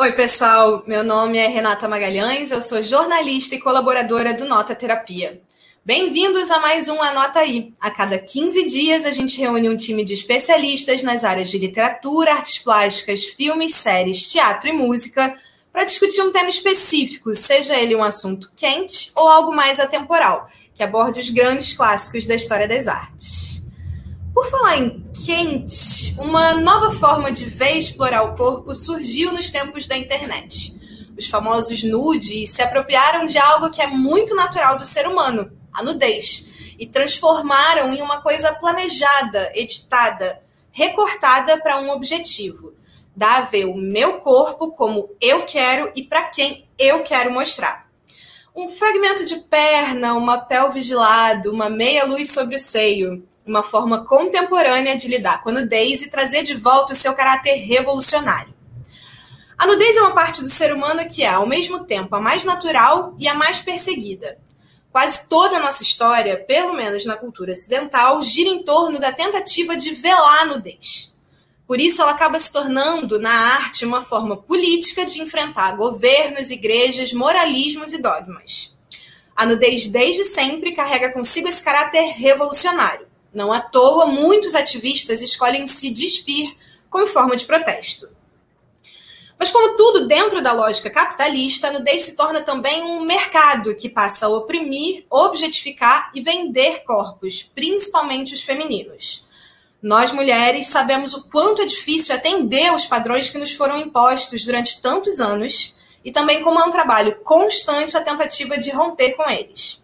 Oi, pessoal. Meu nome é Renata Magalhães, eu sou jornalista e colaboradora do Nota Terapia. Bem-vindos a mais um Anota Aí. A cada 15 dias, a gente reúne um time de especialistas nas áreas de literatura, artes plásticas, filmes, séries, teatro e música para discutir um tema específico, seja ele um assunto quente ou algo mais atemporal, que aborde os grandes clássicos da história das artes. Por falar em quente, uma nova forma de ver explorar o corpo surgiu nos tempos da internet. Os famosos nudes se apropriaram de algo que é muito natural do ser humano, a nudez, e transformaram em uma coisa planejada, editada, recortada para um objetivo. Dar a ver o meu corpo como eu quero e para quem eu quero mostrar. Um fragmento de perna, uma pelve de lado, uma meia luz sobre o seio uma forma contemporânea de lidar com a nudez e trazer de volta o seu caráter revolucionário. A nudez é uma parte do ser humano que é, ao mesmo tempo, a mais natural e a mais perseguida. Quase toda a nossa história, pelo menos na cultura ocidental, gira em torno da tentativa de velar a nudez. Por isso, ela acaba se tornando, na arte, uma forma política de enfrentar governos, igrejas, moralismos e dogmas. A nudez, desde sempre, carrega consigo esse caráter revolucionário. Não à toa, muitos ativistas escolhem se despir como forma de protesto. Mas, como tudo dentro da lógica capitalista, a nudez se torna também um mercado que passa a oprimir, objetificar e vender corpos, principalmente os femininos. Nós, mulheres, sabemos o quanto é difícil atender os padrões que nos foram impostos durante tantos anos e também como é um trabalho constante a tentativa de romper com eles.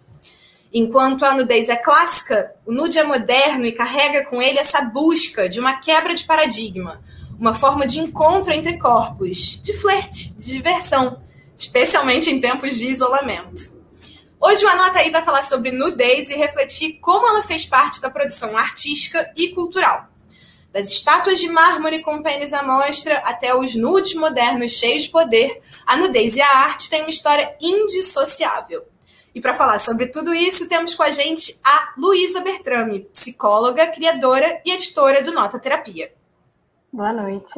Enquanto a nudez é clássica, o nude é moderno e carrega com ele essa busca de uma quebra de paradigma, uma forma de encontro entre corpos, de flerte, de diversão, especialmente em tempos de isolamento. Hoje o Anota aí vai falar sobre nudez e refletir como ela fez parte da produção artística e cultural. Das estátuas de mármore com pênis à mostra até os nudes modernos cheios de poder, a nudez e a arte têm uma história indissociável. E para falar sobre tudo isso, temos com a gente a Luísa Bertrame, psicóloga, criadora e editora do Nota Terapia. Boa noite.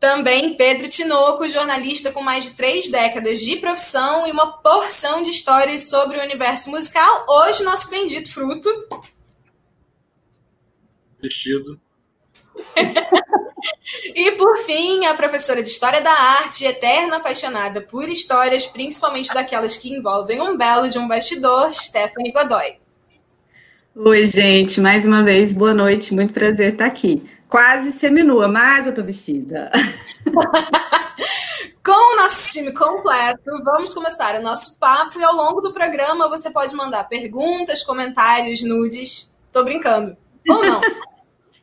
Também Pedro Tinoco, jornalista com mais de três décadas de profissão e uma porção de histórias sobre o universo musical. Hoje, nosso bendito fruto. Vestido. e por fim, a professora de História da Arte, eterna apaixonada por histórias, principalmente daquelas que envolvem um belo de um bastidor, Stephanie Godoy. Oi, gente, mais uma vez, boa noite, muito prazer estar aqui. Quase seminua, mas eu tô vestida. Com o nosso time completo, vamos começar o nosso papo e ao longo do programa você pode mandar perguntas, comentários, nudes. Tô brincando. Ou não?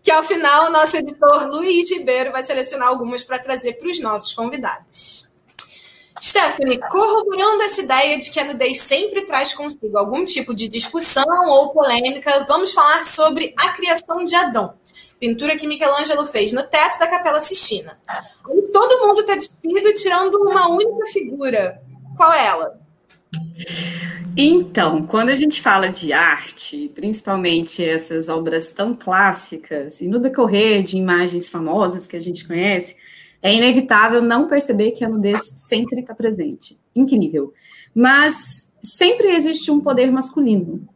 que ao final o nosso editor Luiz Ribeiro vai selecionar algumas para trazer para os nossos convidados. Stephanie, corroborando essa ideia de que a nudez sempre traz consigo algum tipo de discussão ou polêmica, vamos falar sobre a criação de Adão, pintura que Michelangelo fez no teto da Capela Sistina. E todo mundo está despido tirando uma única figura. Qual é ela? Então, quando a gente fala de arte, principalmente essas obras tão clássicas, e no decorrer de imagens famosas que a gente conhece, é inevitável não perceber que a nudez sempre está presente. Incrível. Mas sempre existe um poder masculino.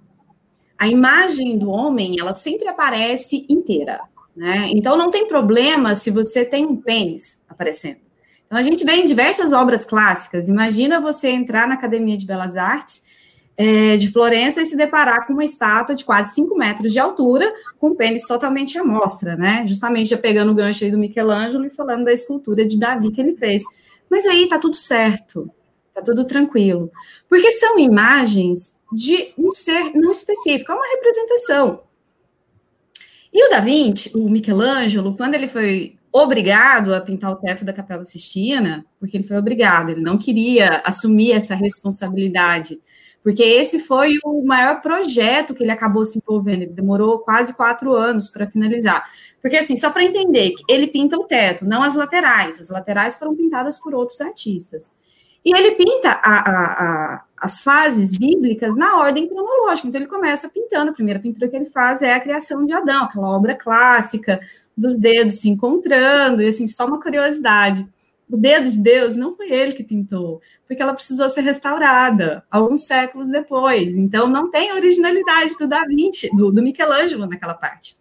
A imagem do homem, ela sempre aparece inteira. Né? Então, não tem problema se você tem um pênis aparecendo. Então, a gente vê em diversas obras clássicas. Imagina você entrar na Academia de Belas Artes é, de Florença e se deparar com uma estátua de quase 5 metros de altura, com pênis totalmente à mostra, né? Justamente já pegando o gancho aí do Michelangelo e falando da escultura de Davi que ele fez. Mas aí tá tudo certo, tá tudo tranquilo. Porque são imagens de um ser não específico, é uma representação. E o Da Vinci, o Michelangelo, quando ele foi obrigado a pintar o teto da Capela Sistina, porque ele foi obrigado, ele não queria assumir essa responsabilidade, porque esse foi o maior projeto que ele acabou se envolvendo, ele demorou quase quatro anos para finalizar. Porque, assim, só para entender, ele pinta o teto, não as laterais, as laterais foram pintadas por outros artistas. E ele pinta a, a, a, as fases bíblicas na ordem cronológica. Então, ele começa pintando. A primeira pintura que ele faz é a criação de Adão, aquela obra clássica dos dedos se encontrando, e assim, só uma curiosidade. O dedo de Deus não foi ele que pintou, porque ela precisou ser restaurada alguns séculos depois. Então, não tem originalidade do Da Vinci, do, do Michelangelo naquela parte.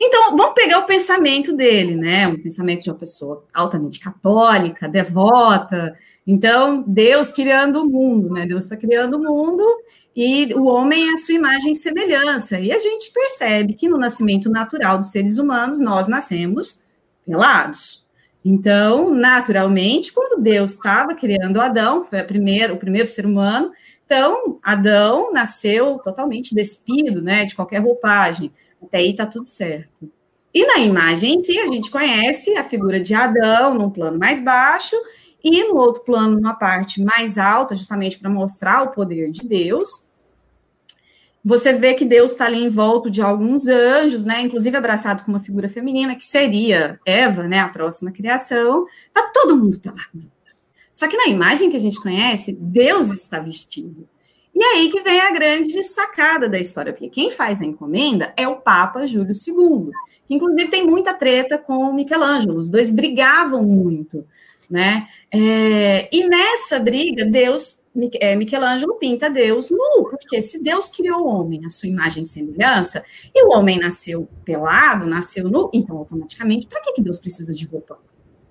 Então, vamos pegar o pensamento dele, né? Um pensamento de uma pessoa altamente católica, devota. Então, Deus criando o mundo, né? Deus está criando o mundo e o homem é a sua imagem e semelhança. E a gente percebe que no nascimento natural dos seres humanos, nós nascemos pelados. Então, naturalmente, quando Deus estava criando Adão, que foi primeira, o primeiro ser humano, então Adão nasceu totalmente despido, né, de qualquer roupagem. Até aí está tudo certo. E na imagem em si, a gente conhece a figura de Adão num plano mais baixo e no outro plano, numa parte mais alta, justamente para mostrar o poder de Deus. Você vê que Deus está ali em volta de alguns anjos, né? Inclusive abraçado com uma figura feminina, que seria Eva, né? A próxima criação. Tá todo mundo pelado. Só que na imagem que a gente conhece, Deus está vestido. E aí que vem a grande sacada da história, porque quem faz a encomenda é o Papa Júlio II, que inclusive tem muita treta com Michelangelo, os dois brigavam muito, né? É, e nessa briga, Deus é, Michelangelo pinta Deus nu, porque se Deus criou o homem à sua imagem e semelhança, e o homem nasceu pelado, nasceu nu, então automaticamente, para que, que Deus precisa de roupa?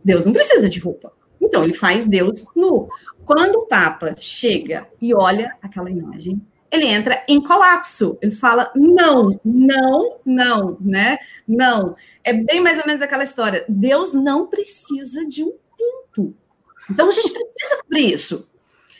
Deus não precisa de roupa. Então ele faz Deus nu. Quando o Papa chega e olha aquela imagem, ele entra em colapso. Ele fala: não, não, não, né? Não. É bem mais ou menos aquela história. Deus não precisa de um pinto. Então a gente precisa cobrir isso.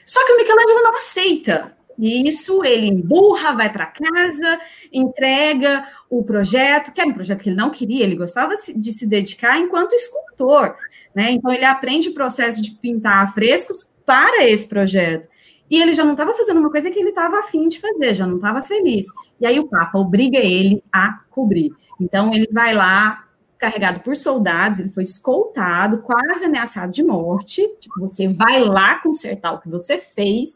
Só que o Michelangelo não aceita. E isso ele emburra, vai para casa, entrega o projeto, que era um projeto que ele não queria, ele gostava de se dedicar enquanto escultor. Né? Então ele aprende o processo de pintar frescos para esse projeto. E ele já não estava fazendo uma coisa que ele estava afim de fazer, já não estava feliz. E aí o Papa obriga ele a cobrir. Então ele vai lá, carregado por soldados, ele foi escoltado, quase ameaçado de morte. Tipo, você vai lá consertar o que você fez.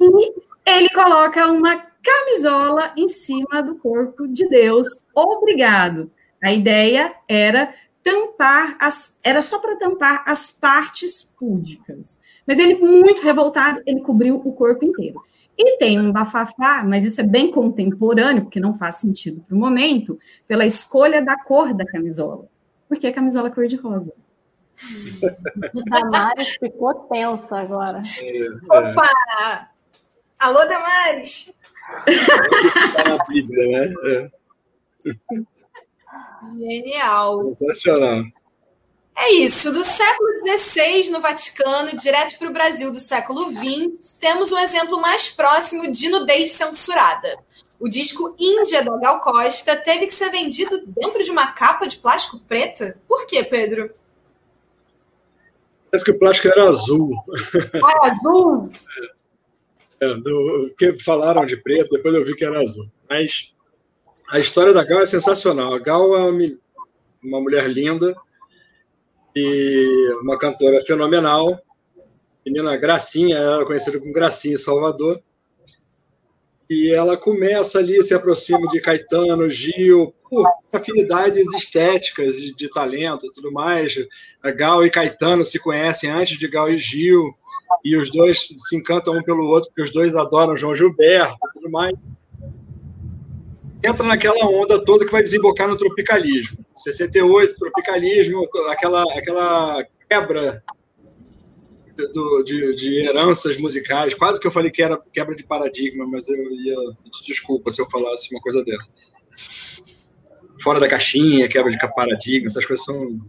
E ele coloca uma camisola em cima do corpo de Deus. Obrigado. A ideia era tampar as, era só para tampar as partes púdicas. Mas ele muito revoltado, ele cobriu o corpo inteiro. E tem um bafafá, mas isso é bem contemporâneo, porque não faz sentido para o momento, pela escolha da cor da camisola. Porque a camisola é cor-de-rosa. Damares ficou tensa agora. É, Opa! Alô, Damares! Na Bíblia, né? É. Genial. Sensacional. É isso. Do século XVI no Vaticano, direto para o Brasil do século XX, temos um exemplo mais próximo de nudez censurada. O disco Índia da Gal Costa teve que ser vendido dentro de uma capa de plástico preta. Por quê, Pedro? Parece que o plástico era azul. Ah, azul? É, do, porque falaram de preto, depois eu vi que era azul. Mas a história da Gal é sensacional. A Gal é uma, uma mulher linda, e uma cantora fenomenal, menina Gracinha, ela é conhecida como Gracinha Salvador. E ela começa ali, se aproxima de Caetano, Gil, por afinidades estéticas, de, de talento tudo mais. A Gal e Caetano se conhecem antes de Gal e Gil, e os dois se encantam um pelo outro, porque os dois adoram João Gilberto tudo mais entra naquela onda toda que vai desembocar no tropicalismo. 68, tropicalismo, aquela, aquela quebra do, de, de, heranças musicais. Quase que eu falei que era quebra de paradigma, mas eu ia. Desculpa se eu falasse uma coisa dessa. Fora da caixinha, quebra de paradigma, essas coisas são. têm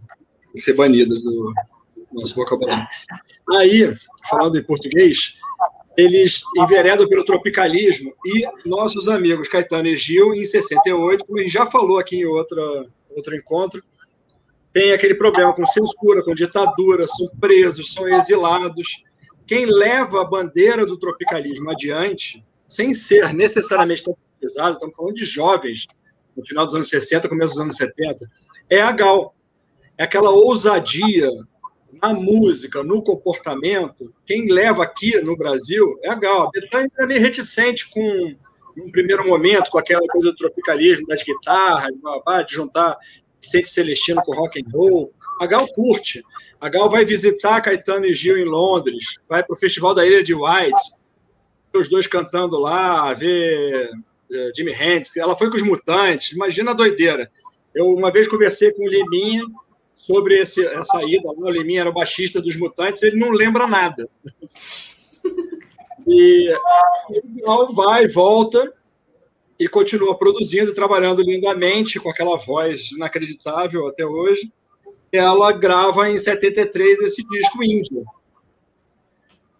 que ser banidas do nosso vocabulário. Aí, falando em português, eles enveredam pelo tropicalismo e nossos amigos Caetano e Gil, em 68, como a gente já falou aqui em outra, outro encontro, tem aquele problema com censura, com ditadura, são presos, são exilados. Quem leva a bandeira do tropicalismo adiante, sem ser necessariamente tão pesado, estamos falando de jovens, no final dos anos 60, começo dos anos 70, é a Gal. É aquela ousadia na música, no comportamento, quem leva aqui no Brasil é a Gal. A Betânia é meio reticente com, um primeiro momento, com aquela coisa do tropicalismo, das guitarras, de juntar Vicente Celestino com rock and roll. A Gal curte. A Gal vai visitar Caetano e Gil em Londres, vai para o Festival da Ilha de White, os dois cantando lá, ver uh, Jimi Hendrix. Ela foi com os Mutantes, imagina a doideira. Eu uma vez conversei com o Liminha sobre esse, essa ida o Liminha era o baixista dos Mutantes, ele não lembra nada. E Gal vai, volta e continua produzindo, trabalhando lindamente, com aquela voz inacreditável até hoje ela grava em 73 esse disco Índia.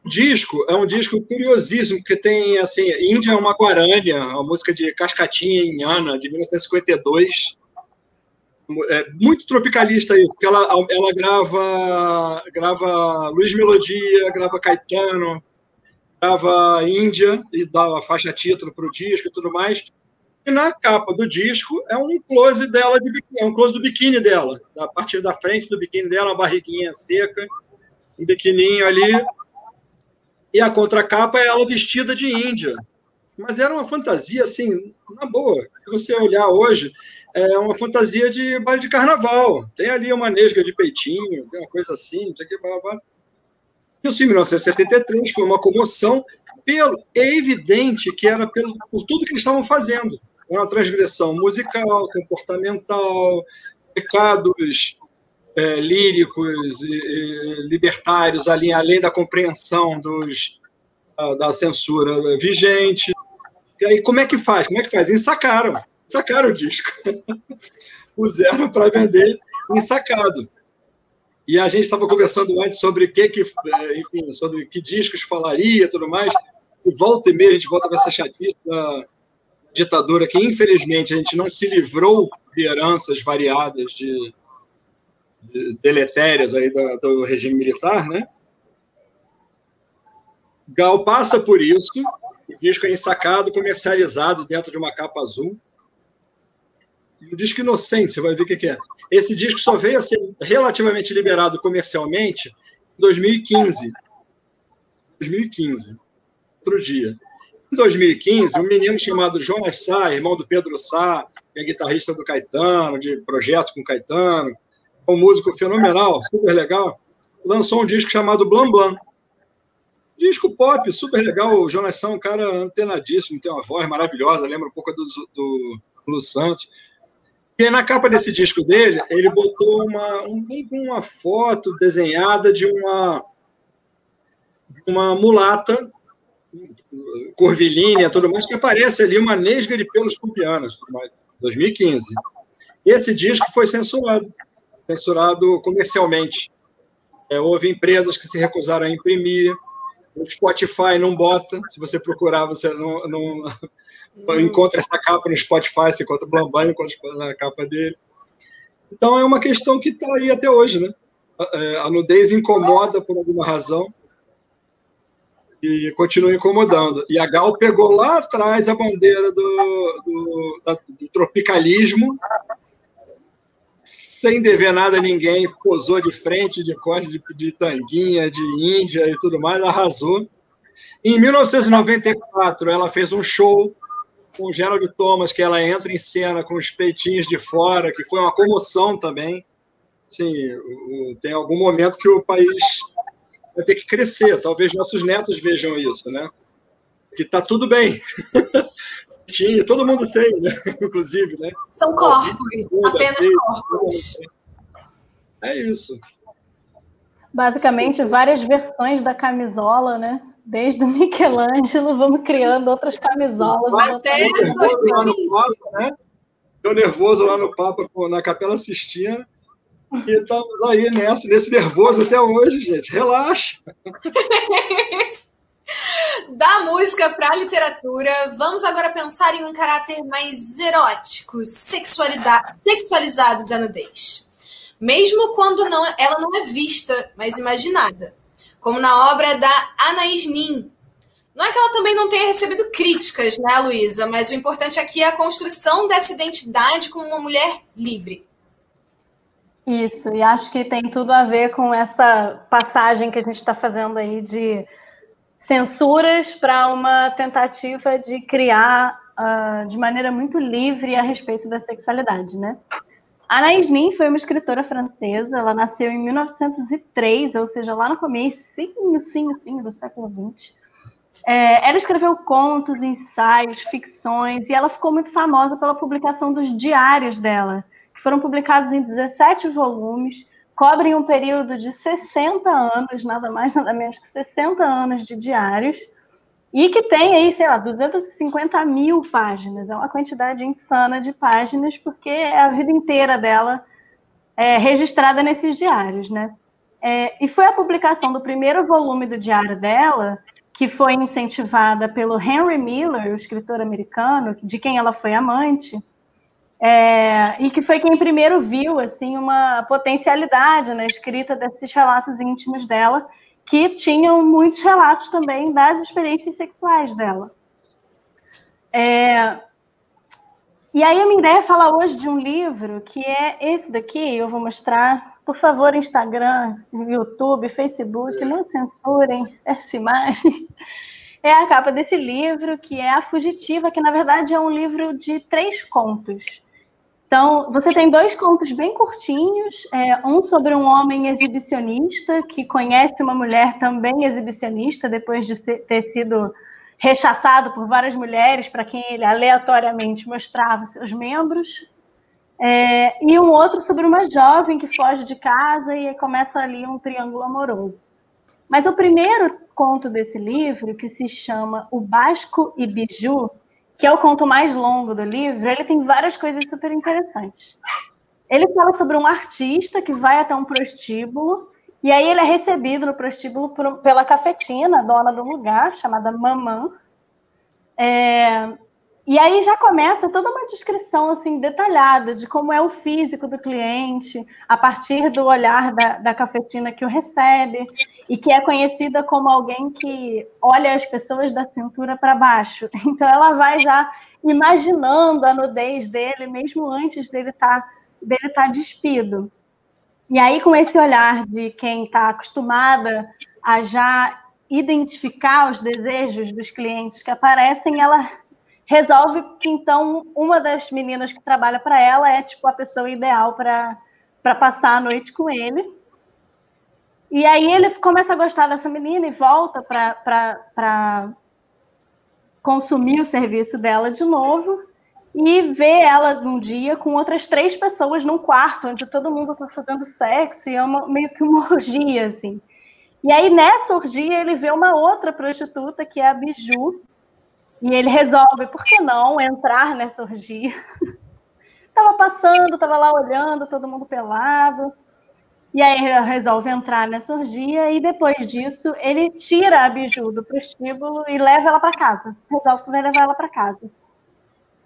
Disco é um disco curiosíssimo, porque tem, assim, Índia é uma guarânia, uma música de Cascatinha Inhana, de 1952. É muito tropicalista aí, porque ela, ela grava, grava Luiz Melodia, grava Caetano, grava Índia e dá a faixa título para o disco e tudo mais. E na capa do disco é um close dela de é um close do biquíni dela, da parte da frente do biquíni dela, uma barriguinha seca, um biquininho ali. E a contracapa é ela vestida de índia. Mas era uma fantasia assim, na boa. Se você olhar hoje, é uma fantasia de baile de carnaval. Tem ali uma nesga de peitinho, tem uma coisa assim, não sei o que, blá, blá. Isso em 1973 foi uma comoção. Pelo, é evidente que era pelo, por tudo que eles estavam fazendo uma transgressão musical, comportamental, pecados é, líricos e, e, libertários ali, além da compreensão dos, da, da censura vigente. E aí, como é que faz? Como é que faz? Ensacaram. Ensacaram o disco. Puseram para vender ensacado. E a gente estava conversando antes sobre que, que é, enfim, sobre que discos falaria tudo mais. E volta e meia a gente volta com essa chatice da, ditadura que, infelizmente, a gente não se livrou de heranças variadas de, de deletérias aí do, do, regime militar, né? Gal passa por isso, o disco é ensacado, comercializado dentro de uma capa azul. O disco inocente, você vai ver o que é. Esse disco só veio a ser relativamente liberado comercialmente em 2015. 2015, outro dia. Em 2015, um menino chamado Jonas Sá, irmão do Pedro Sá, que é guitarrista do Caetano, de projetos com Caetano, um músico fenomenal, super legal, lançou um disco chamado Blam Blam. Disco pop, super legal. O Jonas Sá é um cara antenadíssimo, tem uma voz maravilhosa, lembra um pouco do, do Lu Santos. E na capa desse disco dele, ele botou uma, um, uma foto desenhada de uma, uma mulata curvilínea, tudo mais, que aparece ali uma nesga de pelos mais, 2015. Esse disco foi censurado, censurado comercialmente. É, houve empresas que se recusaram a imprimir, o Spotify não bota, se você procurar, você não, não, não encontra essa capa no Spotify, você encontra o Blambam, encontra a capa dele. Então é uma questão que está aí até hoje, né? É, a nudez incomoda por alguma razão, e continua incomodando. E a Gal pegou lá atrás a bandeira do, do, do tropicalismo, sem dever nada a ninguém, posou de frente, de costas, de, de tanguinha, de Índia e tudo mais, arrasou. Em 1994, ela fez um show com o Gerald Thomas, que ela entra em cena com os peitinhos de fora, que foi uma comoção também. Assim, tem algum momento que o país vai ter que crescer. Talvez nossos netos vejam isso, né? Que está tudo bem. Tinha, todo mundo tem, né? Inclusive, né? São corpos, apenas corpos. É isso. Basicamente, várias versões da camisola, né? Desde o Michelangelo, vamos criando outras camisolas. Até nervoso lá no Papa, né? Eu nervoso lá no Papa, na Capela Sistina. E estamos aí nessa, nesse nervoso até hoje, gente. Relaxa. da música para a literatura, vamos agora pensar em um caráter mais erótico, sexualizado da nudez. Mesmo quando não, ela não é vista, mas imaginada. Como na obra da Anaïs Nin. Não é que ela também não tenha recebido críticas, né, Luísa? Mas o importante aqui é a construção dessa identidade como uma mulher livre. Isso, e acho que tem tudo a ver com essa passagem que a gente está fazendo aí de censuras para uma tentativa de criar uh, de maneira muito livre a respeito da sexualidade, né? Anaïs Nin foi uma escritora francesa, ela nasceu em 1903, ou seja, lá no começo, sim, sim, do século XX. É, ela escreveu contos, ensaios, ficções, e ela ficou muito famosa pela publicação dos diários dela, que foram publicados em 17 volumes, cobrem um período de 60 anos, nada mais, nada menos que 60 anos de diários, e que tem aí, sei lá, 250 mil páginas. É uma quantidade insana de páginas, porque é a vida inteira dela é, registrada nesses diários, né? É, e foi a publicação do primeiro volume do diário dela que foi incentivada pelo Henry Miller, o escritor americano, de quem ela foi amante, é, e que foi quem primeiro viu assim uma potencialidade na escrita desses relatos íntimos dela, que tinham muitos relatos também das experiências sexuais dela. É, e aí a minha ideia é falar hoje de um livro que é esse daqui, eu vou mostrar por favor, Instagram, YouTube, Facebook, não censurem essa imagem. É a capa desse livro, que é A Fugitiva, que na verdade é um livro de três contos. Então, você tem dois contos bem curtinhos, é, um sobre um homem exibicionista que conhece uma mulher também exibicionista, depois de ter sido rechaçado por várias mulheres para quem ele aleatoriamente mostrava seus membros. É, e um outro sobre uma jovem que foge de casa e começa ali um triângulo amoroso. Mas o primeiro conto desse livro, que se chama O Basco e Biju, que é o conto mais longo do livro, ele tem várias coisas super interessantes. Ele fala sobre um artista que vai até um prostíbulo, e aí ele é recebido no prostíbulo por, pela cafetina, dona do lugar, chamada Mamã. É, e aí já começa toda uma descrição assim detalhada de como é o físico do cliente, a partir do olhar da, da cafetina que o recebe, e que é conhecida como alguém que olha as pessoas da cintura para baixo. Então ela vai já imaginando a nudez dele, mesmo antes dele estar tá, dele tá despido. E aí, com esse olhar de quem está acostumada a já identificar os desejos dos clientes que aparecem, ela resolve que então uma das meninas que trabalha para ela é tipo a pessoa ideal para passar a noite com ele. E aí ele começa a gostar dessa menina e volta para consumir o serviço dela de novo e vê ela num dia com outras três pessoas num quarto onde todo mundo está fazendo sexo e é uma, meio que uma orgia assim. E aí nessa orgia ele vê uma outra prostituta que é a Biju e ele resolve, por que não, entrar nessa orgia. tava passando, tava lá olhando, todo mundo pelado. E aí ele resolve entrar nessa orgia e depois disso ele tira a Biju do prostíbulo e leva ela para casa. Resolve que vai levar ela para casa.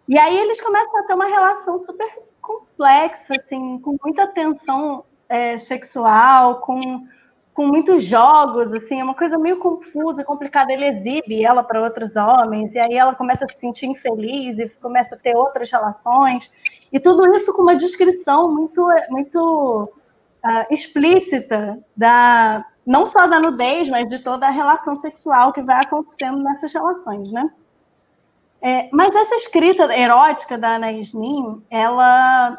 E aí eles começam a ter uma relação super complexa, assim, com muita tensão é, sexual, com com muitos jogos, assim, é uma coisa meio confusa, complicada. Ele exibe ela para outros homens, e aí ela começa a se sentir infeliz e começa a ter outras relações. E tudo isso com uma descrição muito, muito uh, explícita da não só da nudez, mas de toda a relação sexual que vai acontecendo nessas relações, né? É, mas essa escrita erótica da Anaïs Nin, ela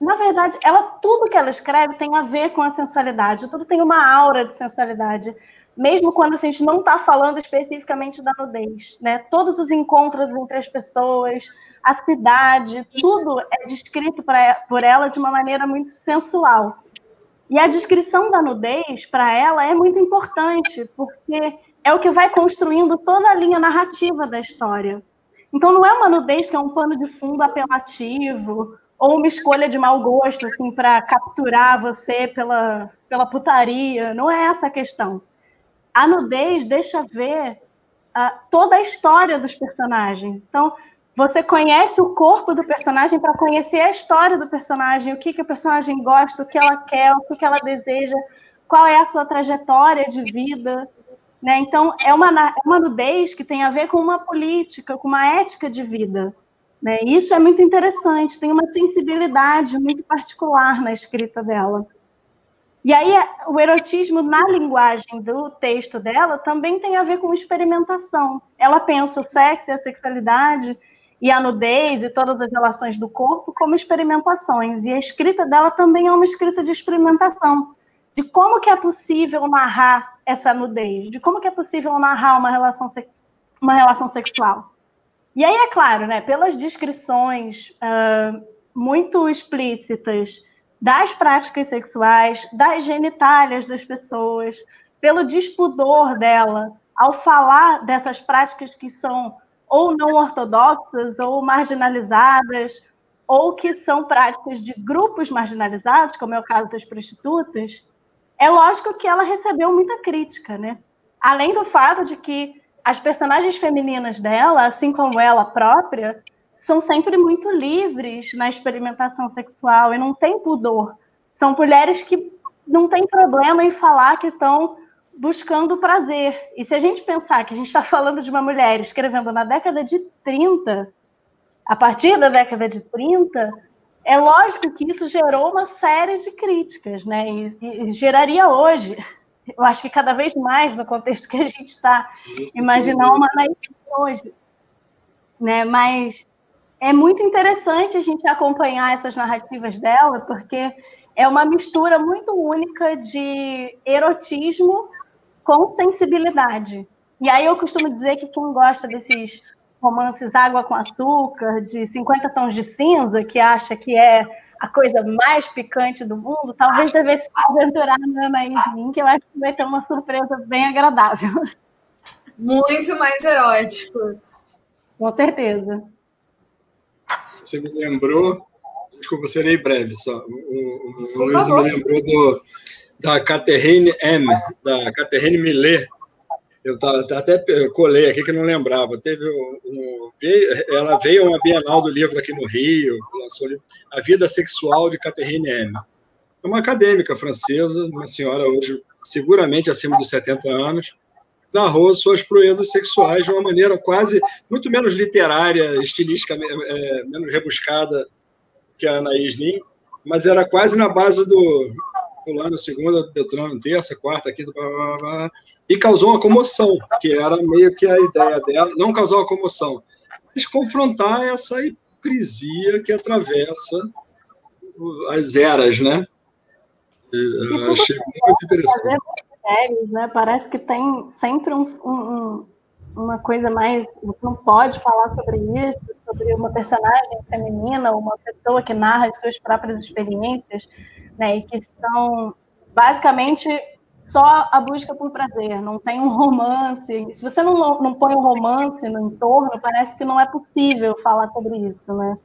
na verdade, ela tudo que ela escreve tem a ver com a sensualidade, tudo tem uma aura de sensualidade, mesmo quando a gente não está falando especificamente da nudez, né? Todos os encontros entre as pessoas, a cidade, tudo é descrito pra, por ela de uma maneira muito sensual. E a descrição da nudez para ela é muito importante, porque é o que vai construindo toda a linha narrativa da história. Então não é uma nudez que é um pano de fundo apelativo ou uma escolha de mau gosto, assim, para capturar você pela, pela putaria. Não é essa a questão. A nudez deixa ver uh, toda a história dos personagens. Então, você conhece o corpo do personagem para conhecer a história do personagem, o que, que o personagem gosta, o que ela quer, o que, que ela deseja, qual é a sua trajetória de vida. Né? Então, é uma, é uma nudez que tem a ver com uma política, com uma ética de vida. Né? Isso é muito interessante, tem uma sensibilidade muito particular na escrita dela. E aí, o erotismo na linguagem do texto dela também tem a ver com experimentação. Ela pensa o sexo e a sexualidade e a nudez e todas as relações do corpo como experimentações. E a escrita dela também é uma escrita de experimentação, de como que é possível narrar essa nudez, de como que é possível narrar uma relação, uma relação sexual. E aí, é claro, né, pelas descrições uh, muito explícitas das práticas sexuais, das genitálias das pessoas, pelo despudor dela ao falar dessas práticas que são ou não ortodoxas, ou marginalizadas, ou que são práticas de grupos marginalizados, como é o caso das prostitutas, é lógico que ela recebeu muita crítica, né? Além do fato de que as personagens femininas dela, assim como ela própria, são sempre muito livres na experimentação sexual e não tem pudor. São mulheres que não têm problema em falar que estão buscando prazer. E se a gente pensar que a gente está falando de uma mulher escrevendo na década de 30, a partir da década de 30, é lógico que isso gerou uma série de críticas, né? E, e geraria hoje. Eu acho que cada vez mais no contexto que a gente está imaginar uma naive hoje, né? Mas é muito interessante a gente acompanhar essas narrativas dela, porque é uma mistura muito única de erotismo com sensibilidade. E aí eu costumo dizer que quem gosta desses romances água com açúcar, de 50 tons de cinza, que acha que é a coisa mais picante do mundo, talvez devesse se aventurar na Anaís que eu acho que vai ter uma surpresa bem agradável. Muito mais erótico. Com certeza. Você me lembrou, desculpa, serei breve só. O, o, o Luiz me lembrou do, da Catherine M, da Catherine Millet. Eu até colei aqui que não lembrava. Teve um, ela veio a uma Bienal do livro aqui no Rio, lançou A Vida Sexual de Catherine M. É uma acadêmica francesa, uma senhora hoje seguramente acima dos 70 anos, narrou suas proezas sexuais de uma maneira quase muito menos literária, estilística, é, menos rebuscada que a Anaís Nin, mas era quase na base do fulano, segunda, Beltrano, terça, quarta, quinta, blá, blá, blá, e causou uma comoção, que era meio que a ideia dela, não causou uma comoção, mas confrontar essa hipocrisia que atravessa as eras, né? Eu achei muito interessante. né? Parece que tem sempre um, um, uma coisa mais. Você não pode falar sobre isso, sobre uma personagem feminina, uma pessoa que narra as suas próprias experiências né? E que são basicamente só a busca por prazer, não tem um romance. Se você não, não põe um romance no entorno, parece que não é possível falar sobre isso, né?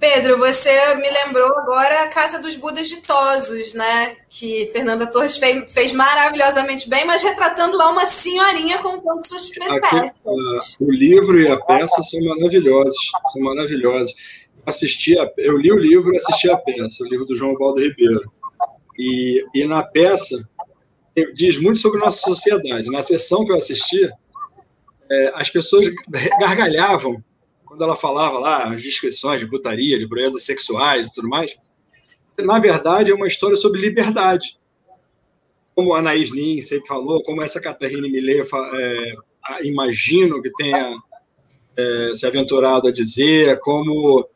Pedro, você me lembrou agora a Casa dos Budas Ditosos, né? Que Fernanda Torres fez, fez maravilhosamente bem, mas retratando lá uma senhorinha contando suas peripécias. O livro e a peça são maravilhosos, são maravilhosos assisti a, eu li o livro e assisti a peça, o livro do João Baldo Ribeiro. E, e na peça diz muito sobre nossa sociedade. Na sessão que eu assisti, é, as pessoas gargalhavam quando ela falava lá as descrições de putaria, de proezas sexuais e tudo mais. Na verdade, é uma história sobre liberdade. Como a Anaís Nin sempre falou, como essa Catarina Millet é, imagino que tenha é, se aventurado a dizer, como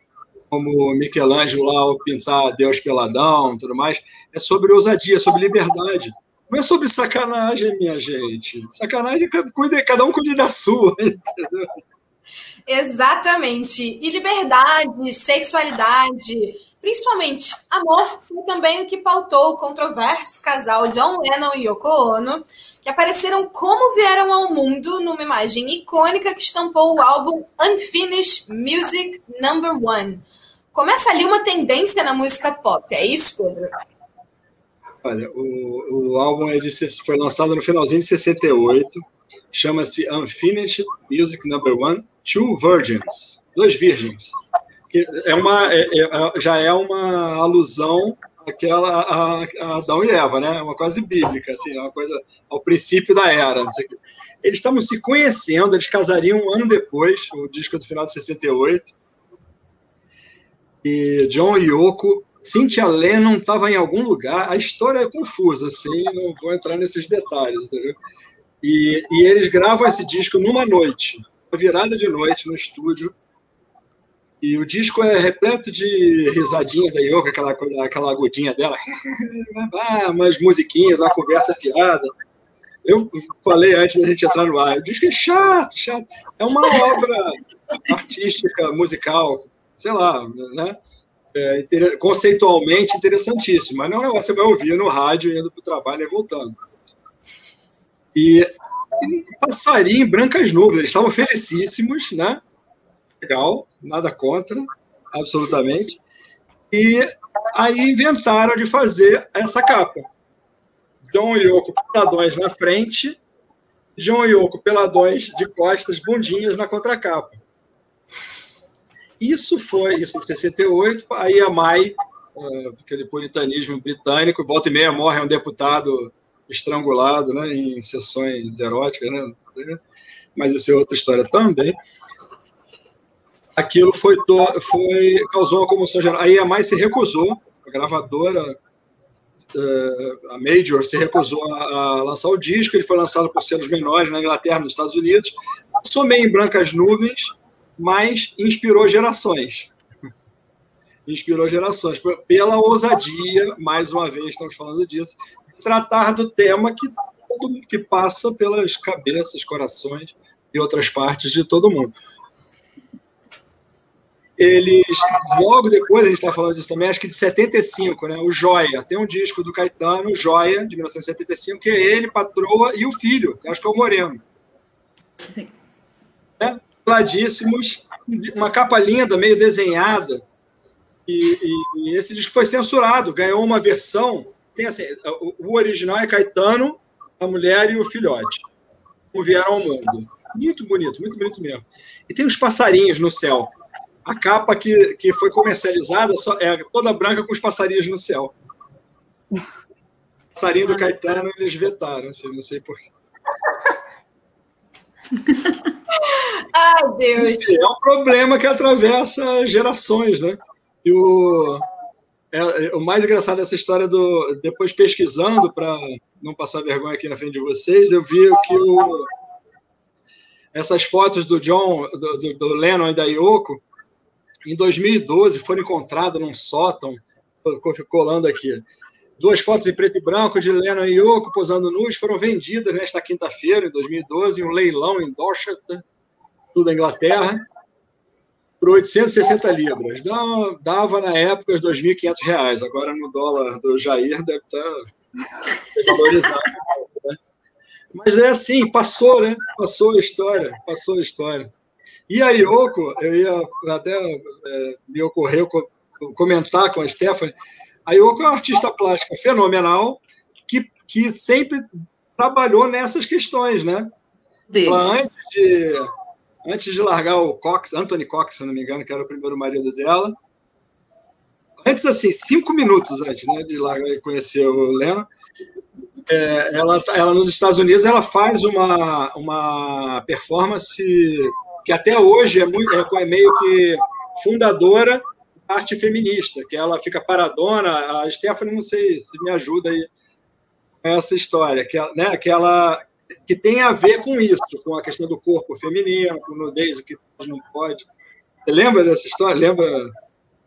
como Michelangelo lá ao pintar Deus peladão tudo mais, é sobre ousadia, sobre liberdade. Não é sobre sacanagem, minha gente. Sacanagem, cada um cuida da sua, entendeu? Exatamente. E liberdade, sexualidade, principalmente amor, foi também o que pautou o controverso casal John Lennon e Yoko Ono, que apareceram como vieram ao mundo numa imagem icônica que estampou o álbum Unfinished Music Number One, Começa ali uma tendência na música pop, é isso, Pedro? Olha, o, o álbum é de, foi lançado no finalzinho de 68, chama-se Unfinished Music Number One, Two Virgins, Dois Virgens. É uma, é, é, é, já é uma alusão àquela a, a Adão e Eva, né? Uma coisa bíblica, assim, uma coisa ao princípio da era. Eles estavam se conhecendo, eles casariam um ano depois, o disco é do final de 68 e John Yoko, Cynthia Lennon estava em algum lugar, a história é confusa, assim, não vou entrar nesses detalhes, entendeu? E, e eles gravam esse disco numa noite, virada de noite no estúdio, E o disco é repleto de risadinhas da Yoko, aquela, aquela agudinha dela, ah, umas musiquinhas, uma conversa fiada. Eu falei antes da gente entrar no ar, o disco é chato, chato. É uma obra artística, musical, sei lá, né? É, conceitualmente interessantíssimo, mas não é você vai ouvir no rádio indo para o trabalho e voltando. E, e passarinho em brancas nuvens, eles estavam felicíssimos, né? Legal, nada contra, absolutamente. E aí inventaram de fazer essa capa. John Yoko peladões na frente, John Yoko peladões de costas, bundinhas na contracapa. Isso foi, isso em 68, aí a Mai, uh, aquele puritanismo britânico, volta e meia morre um deputado estrangulado né, em sessões eróticas, né, mas isso é outra história também. Aquilo foi, foi causou uma comoção geral. Aí a Mai se recusou, a gravadora, uh, a Major, se recusou a, a, lançar o disco, ele foi lançado por selos menores na Inglaterra, nos Estados Unidos, passou meio em brancas nuvens, mas inspirou gerações. Inspirou gerações. Pela ousadia, mais uma vez estamos falando disso, tratar do tema que, que passa pelas cabeças, corações e outras partes de todo mundo. Eles, logo depois, a gente está falando disso também, acho que de 75, né? O Joia. Tem um disco do Caetano, Joia, de 1975, que é ele, Patroa e o filho, que acho que é o Moreno. Sim. É? Peladíssimos, uma capa linda, meio desenhada. E, e, e, esse disco foi censurado, ganhou uma versão. Tem assim, o, o, original é Caetano, a mulher e o filhote, como vieram ao mundo. Muito bonito, muito bonito mesmo. E tem os passarinhos no céu. A capa que, que foi comercializada só, é toda branca com os passarinhos no céu. Passarinho do Caetano eles vetaram, assim, não sei porquê. Ai, Deus. É um problema que atravessa gerações, né? E o, é, é, o mais engraçado dessa história do. Depois pesquisando, para não passar vergonha aqui na frente de vocês, eu vi que o, essas fotos do John, do, do, Lennon e da Yoko, em 2012 foram encontradas num sótão, colando aqui. Duas fotos em preto e branco de Lennon e Yoko posando nus foram vendidas nesta quinta-feira, em 2012, em um leilão em Dorchester, tudo da Inglaterra, por 860 libras. Dava, na época os 2.500 reais. Agora no dólar do Jair deve estar valorizado. Né? Mas é assim, passou, né? Passou a história, passou a história. E a Yoko, eu ia até é, me ocorreu comentar com a Stephanie, a Yoko é uma artista plástica fenomenal que, que sempre trabalhou nessas questões, né? antes de antes de largar o Cox, Anthony Cox, se não me engano, que era o primeiro marido dela. Antes, assim, cinco minutos antes né, de largar e conhecer o Lennon, é, ela, ela nos Estados Unidos ela faz uma, uma performance que até hoje é, muito, é, é meio que fundadora da arte feminista, que ela fica paradona. A Stephanie, não sei se me ajuda aí essa história, que ela, né, que ela que tem a ver com isso, com a questão do corpo feminino, com nudez, o que não pode. Você lembra dessa história? Lembra?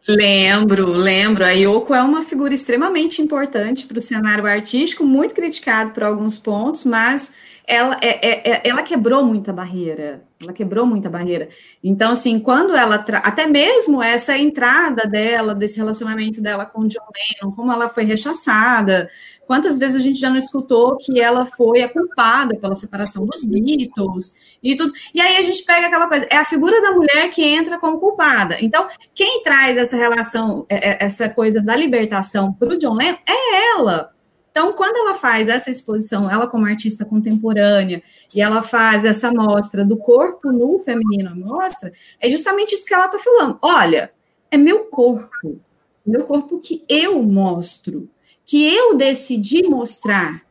Lembro, lembro. A Yoko é uma figura extremamente importante para o cenário artístico, muito criticado por alguns pontos, mas ela, é, é, é ela quebrou muita barreira. Ela quebrou muita barreira. Então, assim, quando ela. Tra... Até mesmo essa entrada dela, desse relacionamento dela com o John Lennon, como ela foi rechaçada, Quantas vezes a gente já não escutou que ela foi a culpada pela separação dos Beatles e tudo? E aí a gente pega aquela coisa, é a figura da mulher que entra como culpada. Então, quem traz essa relação, é, é, essa coisa da libertação para o John Lennon é ela. Então, quando ela faz essa exposição, ela como artista contemporânea, e ela faz essa mostra do corpo nu feminino, mostra, é justamente isso que ela está falando. Olha, é meu corpo, meu corpo que eu mostro que eu decidi mostrar.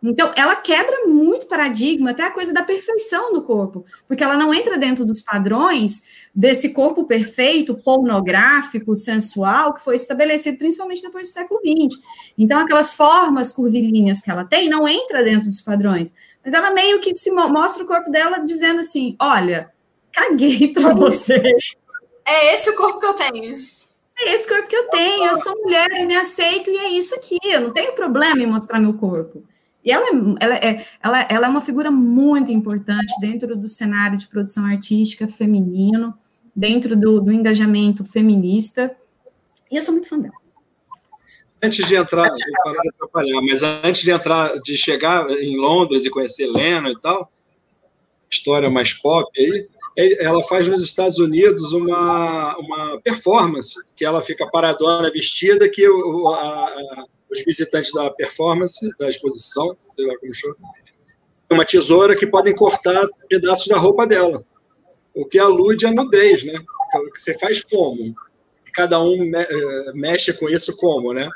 Então, ela quebra muito paradigma, até a coisa da perfeição do corpo, porque ela não entra dentro dos padrões desse corpo perfeito, pornográfico, sensual, que foi estabelecido principalmente depois do século XX. Então, aquelas formas curvilíneas que ela tem não entra dentro dos padrões, mas ela meio que se mostra o corpo dela dizendo assim: olha, caguei para você. é esse o corpo que eu tenho. É esse corpo que eu tenho, eu sou mulher e me aceito, e é isso aqui, eu não tenho problema em mostrar meu corpo. E ela é, ela, é, ela, ela é uma figura muito importante dentro do cenário de produção artística feminino, dentro do, do engajamento feminista, e eu sou muito fã dela. Antes de entrar, vou parar de atrapalhar, mas antes de entrar, de chegar em Londres e conhecer Leno e tal, história mais pop aí, ela faz nos Estados Unidos uma, uma performance, que ela fica paradona vestida, que o, a, a, os visitantes da performance, da exposição, como chama, uma tesoura que podem cortar pedaços da roupa dela, o que alude à nudez, né? Você faz como? Cada um eh, mexe com isso como, né?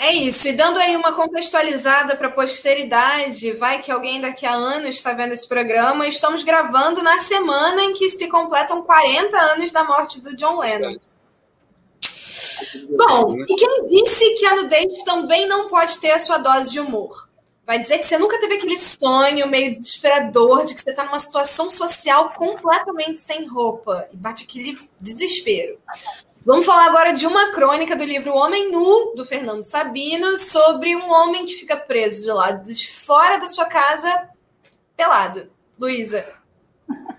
É isso, e dando aí uma contextualizada para a posteridade, vai que alguém daqui a anos está vendo esse programa, estamos gravando na semana em que se completam 40 anos da morte do John Lennon. Bom, e quem disse que a nudez também não pode ter a sua dose de humor? Vai dizer que você nunca teve aquele sonho meio desesperador de que você está numa situação social completamente sem roupa e bate aquele desespero. Vamos falar agora de uma crônica do livro O Homem Nu, do Fernando Sabino, sobre um homem que fica preso de lado de fora da sua casa, pelado. Luísa.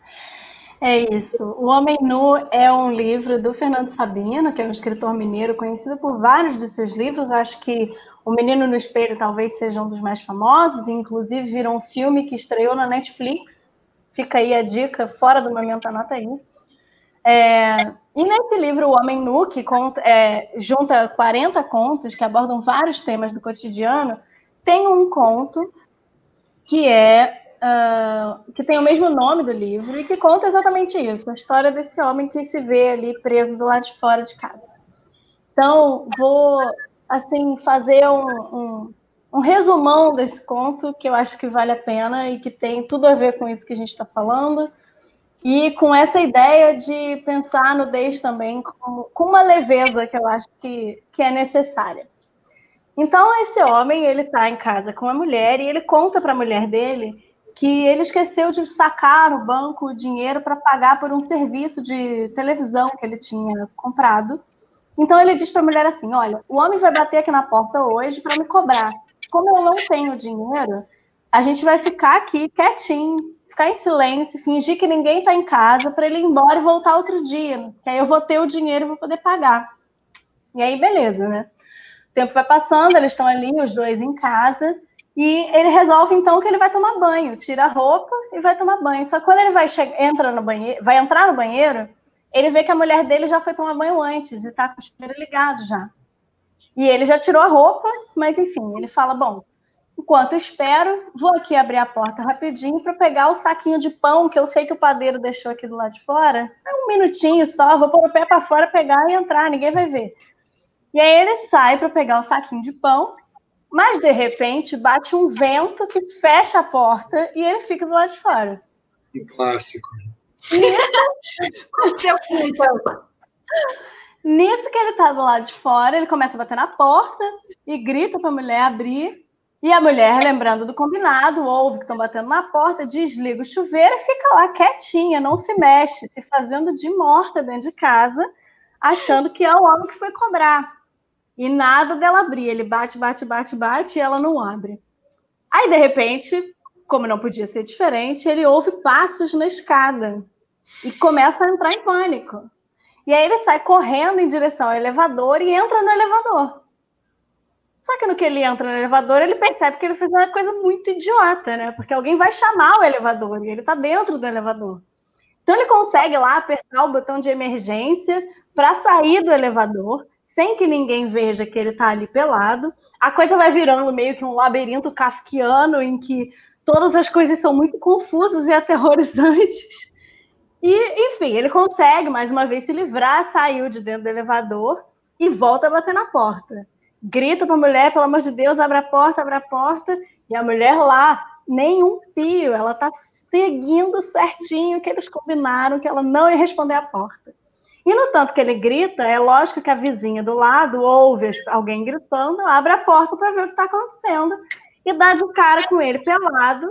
É isso. O Homem Nu é um livro do Fernando Sabino, que é um escritor mineiro conhecido por vários de seus livros. Acho que O Menino no Espelho talvez seja um dos mais famosos, inclusive virou um filme que estreou na Netflix. Fica aí a dica, fora do momento, anota aí. É, e nesse livro, O Homem Nu, que conta, é, junta 40 contos que abordam vários temas do cotidiano, tem um conto que é uh, que tem o mesmo nome do livro e que conta exatamente isso, a história desse homem que se vê ali preso do lado de fora de casa. Então, vou assim fazer um, um, um resumão desse conto que eu acho que vale a pena e que tem tudo a ver com isso que a gente está falando e com essa ideia de pensar a nudez também com, com uma leveza que eu acho que, que é necessária. Então, esse homem, ele está em casa com a mulher e ele conta para a mulher dele que ele esqueceu de sacar no banco o dinheiro para pagar por um serviço de televisão que ele tinha comprado. Então, ele diz para a mulher assim: Olha, o homem vai bater aqui na porta hoje para me cobrar. Como eu não tenho dinheiro, a gente vai ficar aqui quietinho, ficar em silêncio, fingir que ninguém está em casa para ele ir embora e voltar outro dia, que aí eu vou ter o dinheiro para poder pagar. E aí, beleza, né? O tempo vai passando, eles estão ali, os dois em casa, e ele resolve então que ele vai tomar banho, tira a roupa e vai tomar banho. Só que quando ele vai entra no banheiro, vai entrar no banheiro, ele vê que a mulher dele já foi tomar banho antes e está com o chuveiro ligado já. E ele já tirou a roupa, mas enfim, ele fala: Bom, Enquanto espero, vou aqui abrir a porta rapidinho para pegar o saquinho de pão que eu sei que o padeiro deixou aqui do lado de fora. É um minutinho só, vou pôr o pé para fora, pegar e entrar, ninguém vai ver. E aí ele sai para pegar o saquinho de pão, mas de repente bate um vento que fecha a porta e ele fica do lado de fora. Um clássico. Nisso, aconteceu então. Nisso que ele tá do lado de fora, ele começa a bater na porta e grita para a mulher abrir. E a mulher, lembrando do combinado, ouve que estão batendo na porta, desliga o chuveiro e fica lá quietinha, não se mexe, se fazendo de morta dentro de casa, achando que é o homem que foi cobrar. E nada dela abrir. Ele bate, bate, bate, bate e ela não abre. Aí, de repente, como não podia ser diferente, ele ouve passos na escada e começa a entrar em pânico. E aí ele sai correndo em direção ao elevador e entra no elevador. Só que no que ele entra no elevador, ele percebe que ele fez uma coisa muito idiota, né? Porque alguém vai chamar o elevador e ele tá dentro do elevador. Então ele consegue lá apertar o botão de emergência para sair do elevador, sem que ninguém veja que ele tá ali pelado. A coisa vai virando meio que um labirinto kafkiano em que todas as coisas são muito confusas e aterrorizantes. E, enfim, ele consegue mais uma vez se livrar, saiu de dentro do elevador e volta a bater na porta grita para a mulher, pelo amor de Deus, abre a porta, abre a porta, e a mulher lá, nenhum pio, ela está seguindo certinho que eles combinaram, que ela não ia responder a porta. E no tanto que ele grita, é lógico que a vizinha do lado ouve alguém gritando, abre a porta para ver o que está acontecendo e dá de cara com ele pelado,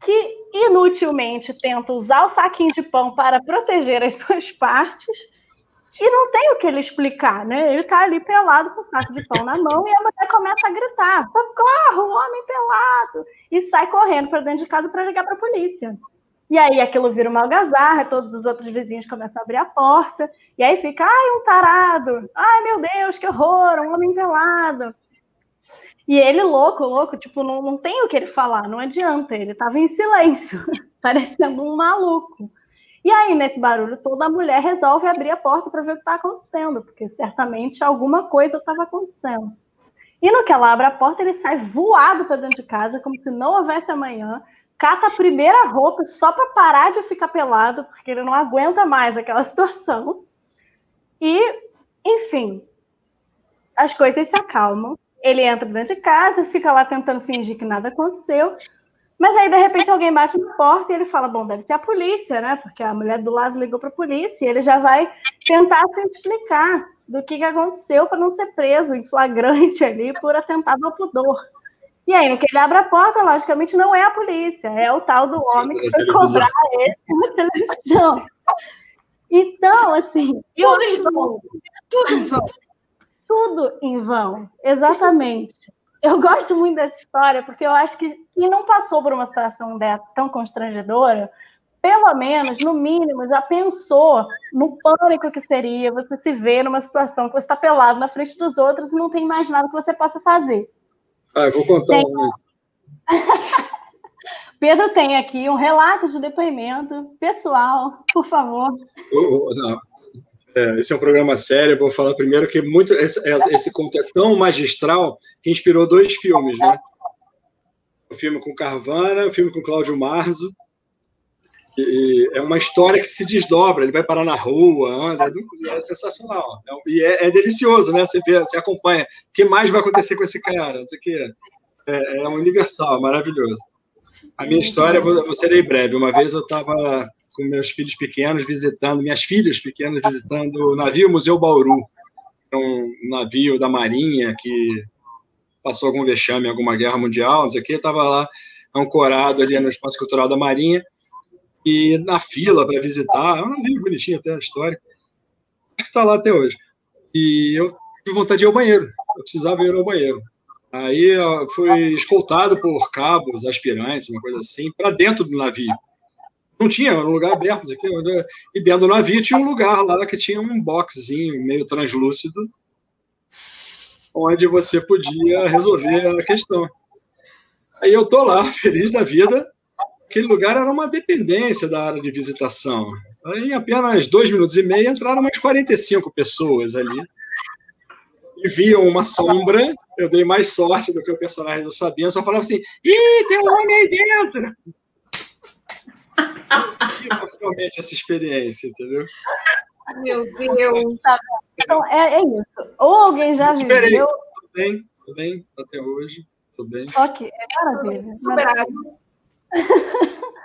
que inutilmente tenta usar o saquinho de pão para proteger as suas partes. E não tem o que ele explicar, né? Ele tá ali pelado com o saco de pão na mão e a mulher começa a gritar: socorro, homem pelado! E sai correndo para dentro de casa para ligar para a polícia. E aí aquilo vira uma algazarra, todos os outros vizinhos começam a abrir a porta, e aí fica, ai, um tarado, ai, meu Deus, que horror, um homem pelado. E ele, louco, louco, tipo, não, não tem o que ele falar, não adianta, ele estava em silêncio, parecendo um maluco. E aí, nesse barulho toda a mulher resolve abrir a porta para ver o que está acontecendo, porque certamente alguma coisa estava acontecendo. E no que ela abre a porta, ele sai voado para dentro de casa, como se não houvesse amanhã, cata a primeira roupa só para parar de ficar pelado, porque ele não aguenta mais aquela situação. E, enfim, as coisas se acalmam. Ele entra dentro de casa, fica lá tentando fingir que nada aconteceu. Mas aí, de repente, alguém bate na porta e ele fala: Bom, deve ser a polícia, né? Porque a mulher do lado ligou para a polícia e ele já vai tentar se explicar do que, que aconteceu para não ser preso em flagrante ali por atentado ao pudor. E aí, no que ele abre a porta, logicamente não é a polícia, é o tal do homem que foi cobrar ele na televisão. Então, assim. Tudo em vão. Tudo em vão. Tudo em vão, exatamente. Eu gosto muito dessa história, porque eu acho que quem não passou por uma situação dessa tão constrangedora, pelo menos, no mínimo, já pensou no pânico que seria você se ver numa situação que você está pelado na frente dos outros e não tem mais nada que você possa fazer. Ah, eu vou contar tem... um. Pedro tem aqui um relato de depoimento pessoal, por favor. não. É, esse é um programa sério, vou falar primeiro que muito esse, esse conto é tão magistral que inspirou dois filmes, né? O filme com Carvana, o filme com Cláudio Marzo. E é uma história que se desdobra, ele vai parar na rua, anda, é, é sensacional. E é, é, delicioso, né? Você vê, você acompanha. O que mais vai acontecer com esse cara? Não sei o que. É, é universal, maravilhoso. A minha história, vou, vou ser breve. Uma vez eu estava com meus filhos pequenos visitando, minhas filhas pequenas visitando o navio Museu Bauru, um navio da Marinha que passou algum vexame em alguma guerra mundial, não sei o que, estava lá ancorado ali no Espaço Cultural da Marinha e na fila para visitar, é um navio bonitinho até que está lá até hoje. E eu tive vontade de ir ao banheiro, eu precisava ir ao banheiro. Aí fui escoltado por cabos, aspirantes, uma coisa assim, para dentro do navio. Não tinha, era um lugar aberto. E dentro do navio tinha um lugar lá que tinha um boxzinho meio translúcido, onde você podia resolver a questão. Aí eu tô lá, feliz da vida, aquele lugar era uma dependência da área de visitação. Em apenas dois minutos e meio entraram umas 45 pessoas ali. E viam uma sombra. Eu dei mais sorte do que o personagem do. Só falava assim: ih, tem um homem aí dentro! Emocionalmente essa experiência, entendeu? Meu Deus! Tá então, é, é isso. Ou alguém já viveu. Tô bem, tô bem até hoje. Tô bem. Ok, é maravilha. Superado.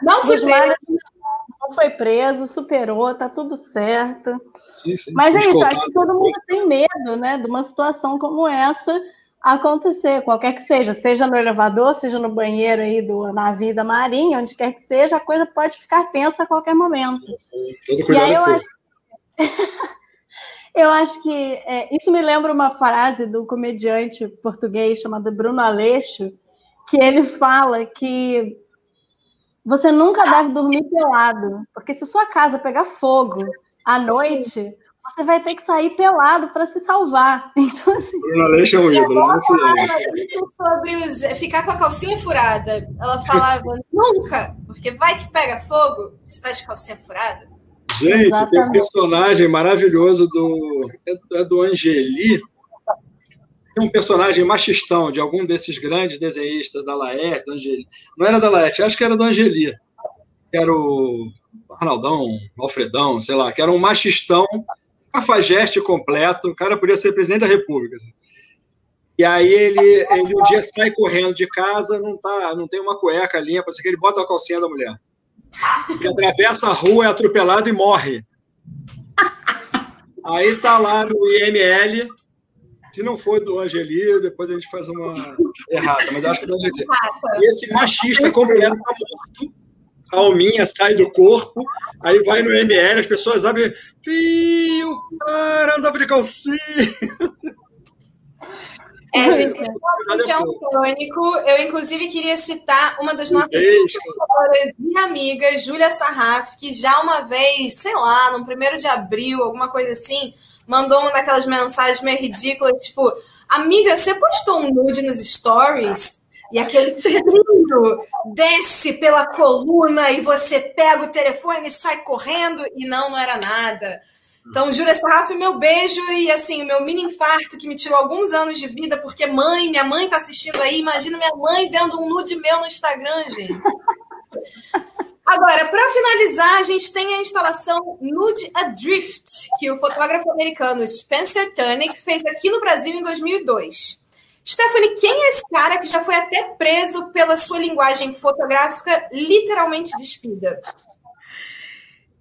Não foi preso. Não foi preso, superou, tá tudo certo. Sim, sim. Mas é isso, acho que todo mundo tem medo, né, de uma situação como essa acontecer, qualquer que seja, seja no elevador, seja no banheiro aí do navio da marinha, onde quer que seja, a coisa pode ficar tensa a qualquer momento. Sim, sim. e aí eu acho, eu acho que é, isso me lembra uma frase do comediante português chamado Bruno Aleixo, que ele fala que você nunca deve dormir pelado, porque se sua casa pegar fogo à noite, Sim. Você vai ter que sair pelado para se salvar. Então, assim, Bruna Leixa é um ídolo, né? sobre os, ficar com a calcinha furada. Ela falava, nunca, porque vai que pega fogo, você está de calcinha furada. Gente, Exatamente. tem um personagem maravilhoso do, é do Angeli, um personagem machistão de algum desses grandes desenhistas da Laerte, do Angeli. Não era da Laerte, acho que era do Angeli. Que era o Arnaldão, Alfredão, sei lá, que era um machistão, cafajeste completo, o cara podia ser presidente da República. Assim. E aí ele, ele um dia sai correndo de casa, não tá, não tem uma cueca limpa, assim, que ele bota a calcinha da mulher. Ele atravessa a rua, é atropelado e morre. Aí tá lá no IML, se não for do Angeli, depois a gente faz uma errada, mas acho que é do Angeli. Esse machista completo está morto. A alminha sai do corpo, aí vai no ML, as pessoas abrem, fio, cara, andava de calcinha. É, gente, realmente é um crônico. Eu, inclusive, queria citar uma das nossas e amigas, Júlia Sarraf, que já uma vez, sei lá, no primeiro de abril, alguma coisa assim, mandou uma daquelas mensagens meio ridículas, tipo, amiga, você postou um nude nos stories? E aquele desce pela coluna e você pega o telefone e sai correndo, e não, não era nada. Então, Júlia Sarraf, meu beijo e assim, o meu mini infarto que me tirou alguns anos de vida, porque mãe, minha mãe tá assistindo aí, imagina minha mãe vendo um nude meu no Instagram, gente. Agora, para finalizar, a gente tem a instalação Nude Adrift, que o fotógrafo americano Spencer Tunick fez aqui no Brasil em 2002. Stephanie, quem é esse cara que já foi até preso pela sua linguagem fotográfica literalmente despida?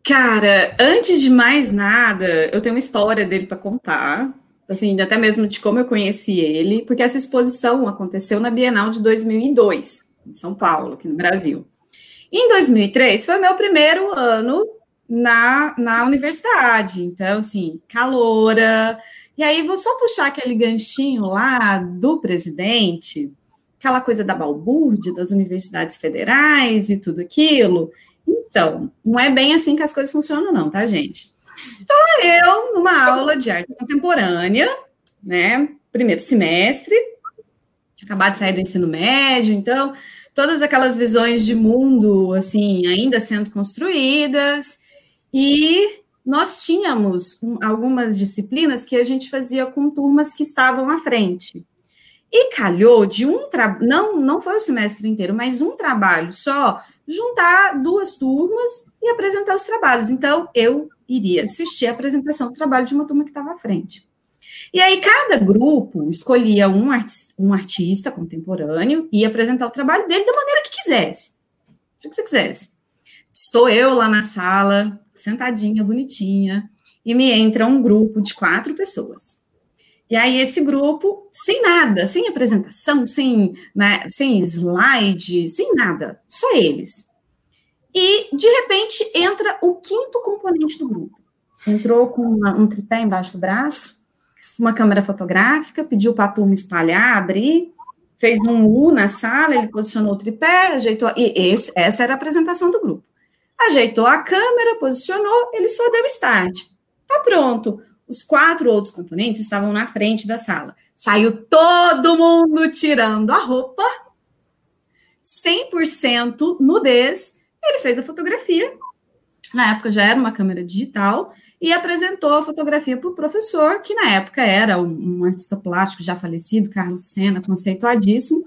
Cara, antes de mais nada, eu tenho uma história dele para contar, assim, até mesmo de como eu conheci ele, porque essa exposição aconteceu na Bienal de 2002, em São Paulo, aqui no Brasil. Em 2003 foi meu primeiro ano na, na universidade, então, assim, caloura. E aí, vou só puxar aquele ganchinho lá do presidente, aquela coisa da balbúrdia das universidades federais e tudo aquilo. Então, não é bem assim que as coisas funcionam, não, tá, gente? Então, lá eu, numa aula de arte contemporânea, né, primeiro semestre, tinha acabado de sair do ensino médio, então, todas aquelas visões de mundo, assim, ainda sendo construídas, e nós tínhamos algumas disciplinas que a gente fazia com turmas que estavam à frente. E calhou de um trabalho, não, não foi o semestre inteiro, mas um trabalho só juntar duas turmas e apresentar os trabalhos. Então, eu iria assistir a apresentação do trabalho de uma turma que estava à frente. E aí, cada grupo escolhia um, um artista contemporâneo e ia apresentar o trabalho dele da maneira que quisesse. O que você quisesse. Estou eu lá na sala, sentadinha, bonitinha, e me entra um grupo de quatro pessoas. E aí, esse grupo, sem nada, sem apresentação, sem, né, sem slide, sem nada, só eles. E, de repente, entra o quinto componente do grupo. Entrou com uma, um tripé embaixo do braço, uma câmera fotográfica, pediu para a turma espalhar, abrir, fez um U na sala, ele posicionou o tripé, ajeitou. E esse, essa era a apresentação do grupo. Ajeitou a câmera, posicionou, ele só deu start. Tá pronto. Os quatro outros componentes estavam na frente da sala. Saiu todo mundo tirando a roupa, 100% nudez. Ele fez a fotografia. Na época já era uma câmera digital e apresentou a fotografia para o professor, que na época era um, um, artista plástico já falecido, Carlos Sena, conceituadíssimo.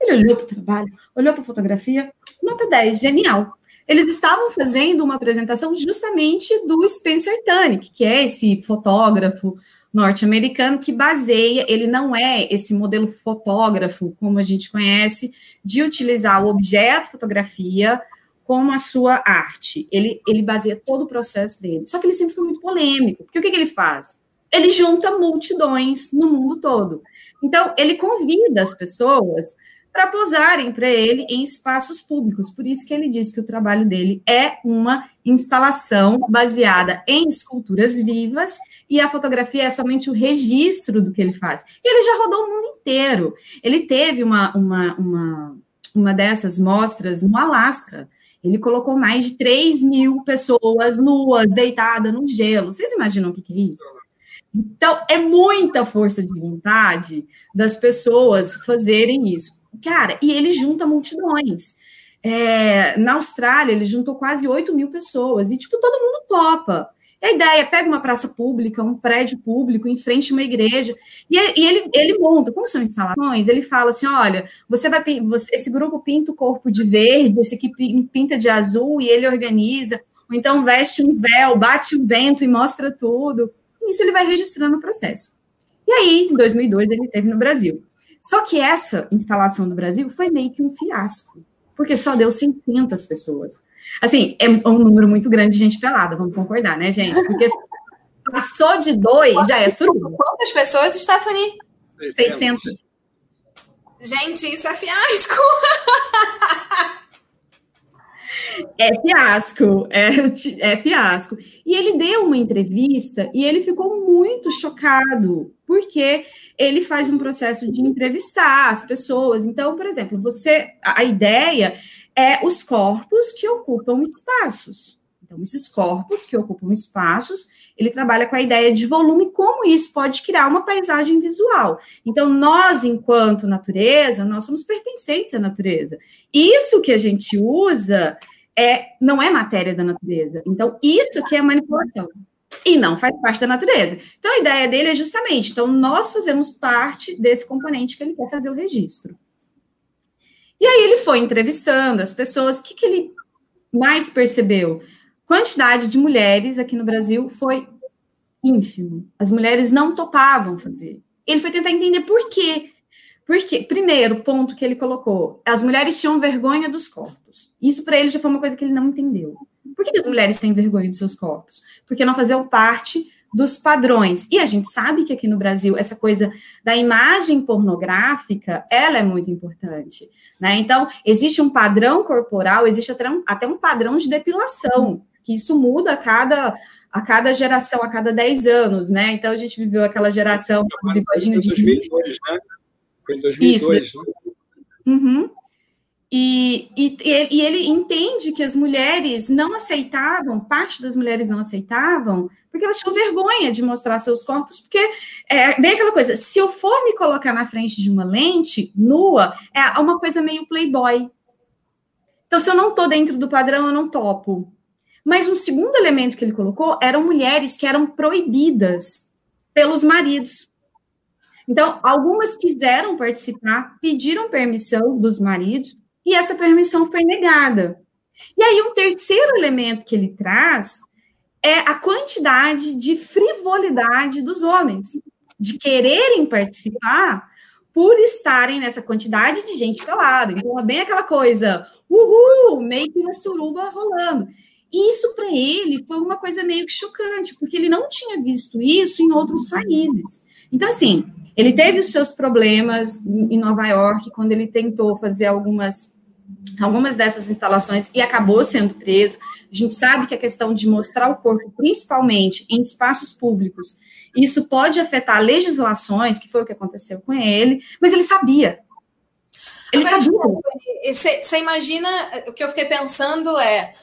Ele olhou para o trabalho, olhou para a fotografia, nota 10, genial eles estavam fazendo uma apresentação justamente do Spencer Tunick, que é esse fotógrafo norte-americano que baseia, ele não é esse modelo fotógrafo, como a gente conhece, de utilizar o objeto fotografia como a sua arte. Ele, ele baseia todo o processo dele. Só que ele sempre foi muito polêmico, porque o que, que ele faz? Ele junta multidões no mundo todo. Então, ele convida as pessoas para posarem para ele em espaços públicos. Por isso que ele diz que o trabalho dele é uma instalação baseada em esculturas vivas e a fotografia é somente o registro do que ele faz. E ele já rodou o mundo inteiro. Ele teve uma, uma, uma, uma dessas mostras no Alasca. Ele colocou mais de 3 mil pessoas nuas, deitadas no gelo. Vocês imaginam o que, que é isso? Então, é muita força de vontade das pessoas fazerem isso. Cara, e ele junta multidões. É, na Austrália, ele juntou quase 8 mil pessoas, e, tipo, todo mundo topa. E a ideia é pega uma praça pública, um prédio público, em frente a uma igreja, e, e ele, ele monta, como são instalações, ele fala assim: olha, você vai você, esse grupo pinta o corpo de verde, esse aqui pinta de azul, e ele organiza, ou então veste um véu, bate o vento e mostra tudo. Isso ele vai registrando o processo. E aí, em 2002, ele teve no Brasil. Só que essa instalação do Brasil foi meio que um fiasco, porque só deu 600 pessoas. Assim, é um número muito grande de gente pelada, vamos concordar, né, gente? Porque passou de dois, já é suruba. Quantas pessoas, Stephanie? 600. Gente, isso é fiasco! É fiasco, é, é fiasco. E ele deu uma entrevista e ele ficou muito chocado, porque ele faz um processo de entrevistar as pessoas. Então, por exemplo, você, a ideia é os corpos que ocupam espaços. Então, esses corpos que ocupam espaços, ele trabalha com a ideia de volume, como isso pode criar uma paisagem visual. Então, nós, enquanto natureza, nós somos pertencentes à natureza. Isso que a gente usa é, não é matéria da natureza. Então, isso que é manipulação. E não faz parte da natureza. Então, a ideia dele é justamente, então, nós fazemos parte desse componente que ele quer fazer o registro. E aí ele foi entrevistando as pessoas, o que, que ele mais percebeu? Quantidade de mulheres aqui no Brasil foi ínfimo. As mulheres não topavam fazer. Ele foi tentar entender por quê. Porque, primeiro ponto que ele colocou, as mulheres tinham vergonha dos corpos. Isso para ele já foi uma coisa que ele não entendeu. Por que as mulheres têm vergonha dos seus corpos? Porque não faziam parte dos padrões. E a gente sabe que aqui no Brasil essa coisa da imagem pornográfica, ela é muito importante, né? Então, existe um padrão corporal, existe até um, até um padrão de depilação que isso muda a cada, a cada geração, a cada 10 anos, né? Então a gente viveu aquela geração do bigodinho de 2002, né? Foi em 2002, isso. né? Uhum. E, e, e, ele entende que as mulheres não aceitavam, parte das mulheres não aceitavam, porque elas tinham vergonha de mostrar seus corpos, porque é bem aquela coisa, se eu for me colocar na frente de uma lente nua, é uma coisa meio playboy. Então, se eu não estou dentro do padrão, eu não topo. Mas um segundo elemento que ele colocou eram mulheres que eram proibidas pelos maridos. Então, algumas quiseram participar, pediram permissão dos maridos, e essa permissão foi negada. E aí, um terceiro elemento que ele traz é a quantidade de frivolidade dos homens, de quererem participar por estarem nessa quantidade de gente pelada. Então, é bem aquela coisa, uhul, meio que uma suruba rolando. Isso para ele foi uma coisa meio que chocante, porque ele não tinha visto isso em outros países. Então, assim, ele teve os seus problemas em Nova York, quando ele tentou fazer algumas algumas dessas instalações e acabou sendo preso. A gente sabe que a questão de mostrar o corpo, principalmente em espaços públicos, isso pode afetar legislações, que foi o que aconteceu com ele, mas ele sabia. Ele Agora, sabia. Você imagina, o que eu fiquei pensando é,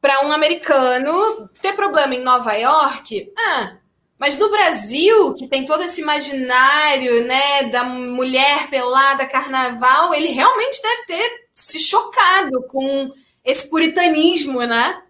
para um americano ter problema em Nova York, ah, mas no Brasil, que tem todo esse imaginário, né, da mulher pelada, carnaval, ele realmente deve ter se chocado com esse puritanismo, né?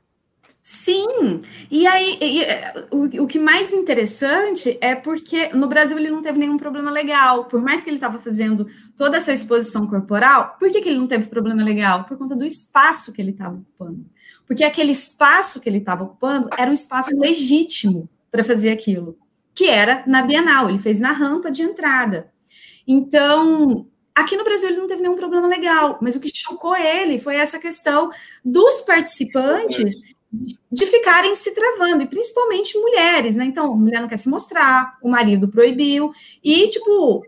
Sim, e aí e, o, o que mais interessante é porque no Brasil ele não teve nenhum problema legal, por mais que ele estava fazendo toda essa exposição corporal, por que, que ele não teve problema legal? Por conta do espaço que ele estava ocupando. Porque aquele espaço que ele estava ocupando era um espaço legítimo para fazer aquilo, que era na Bienal, ele fez na rampa de entrada. Então, Aqui no Brasil ele não teve nenhum problema legal, mas o que chocou ele foi essa questão dos participantes de ficarem se travando, e principalmente mulheres, né? Então, a mulher não quer se mostrar, o marido proibiu, e, tipo,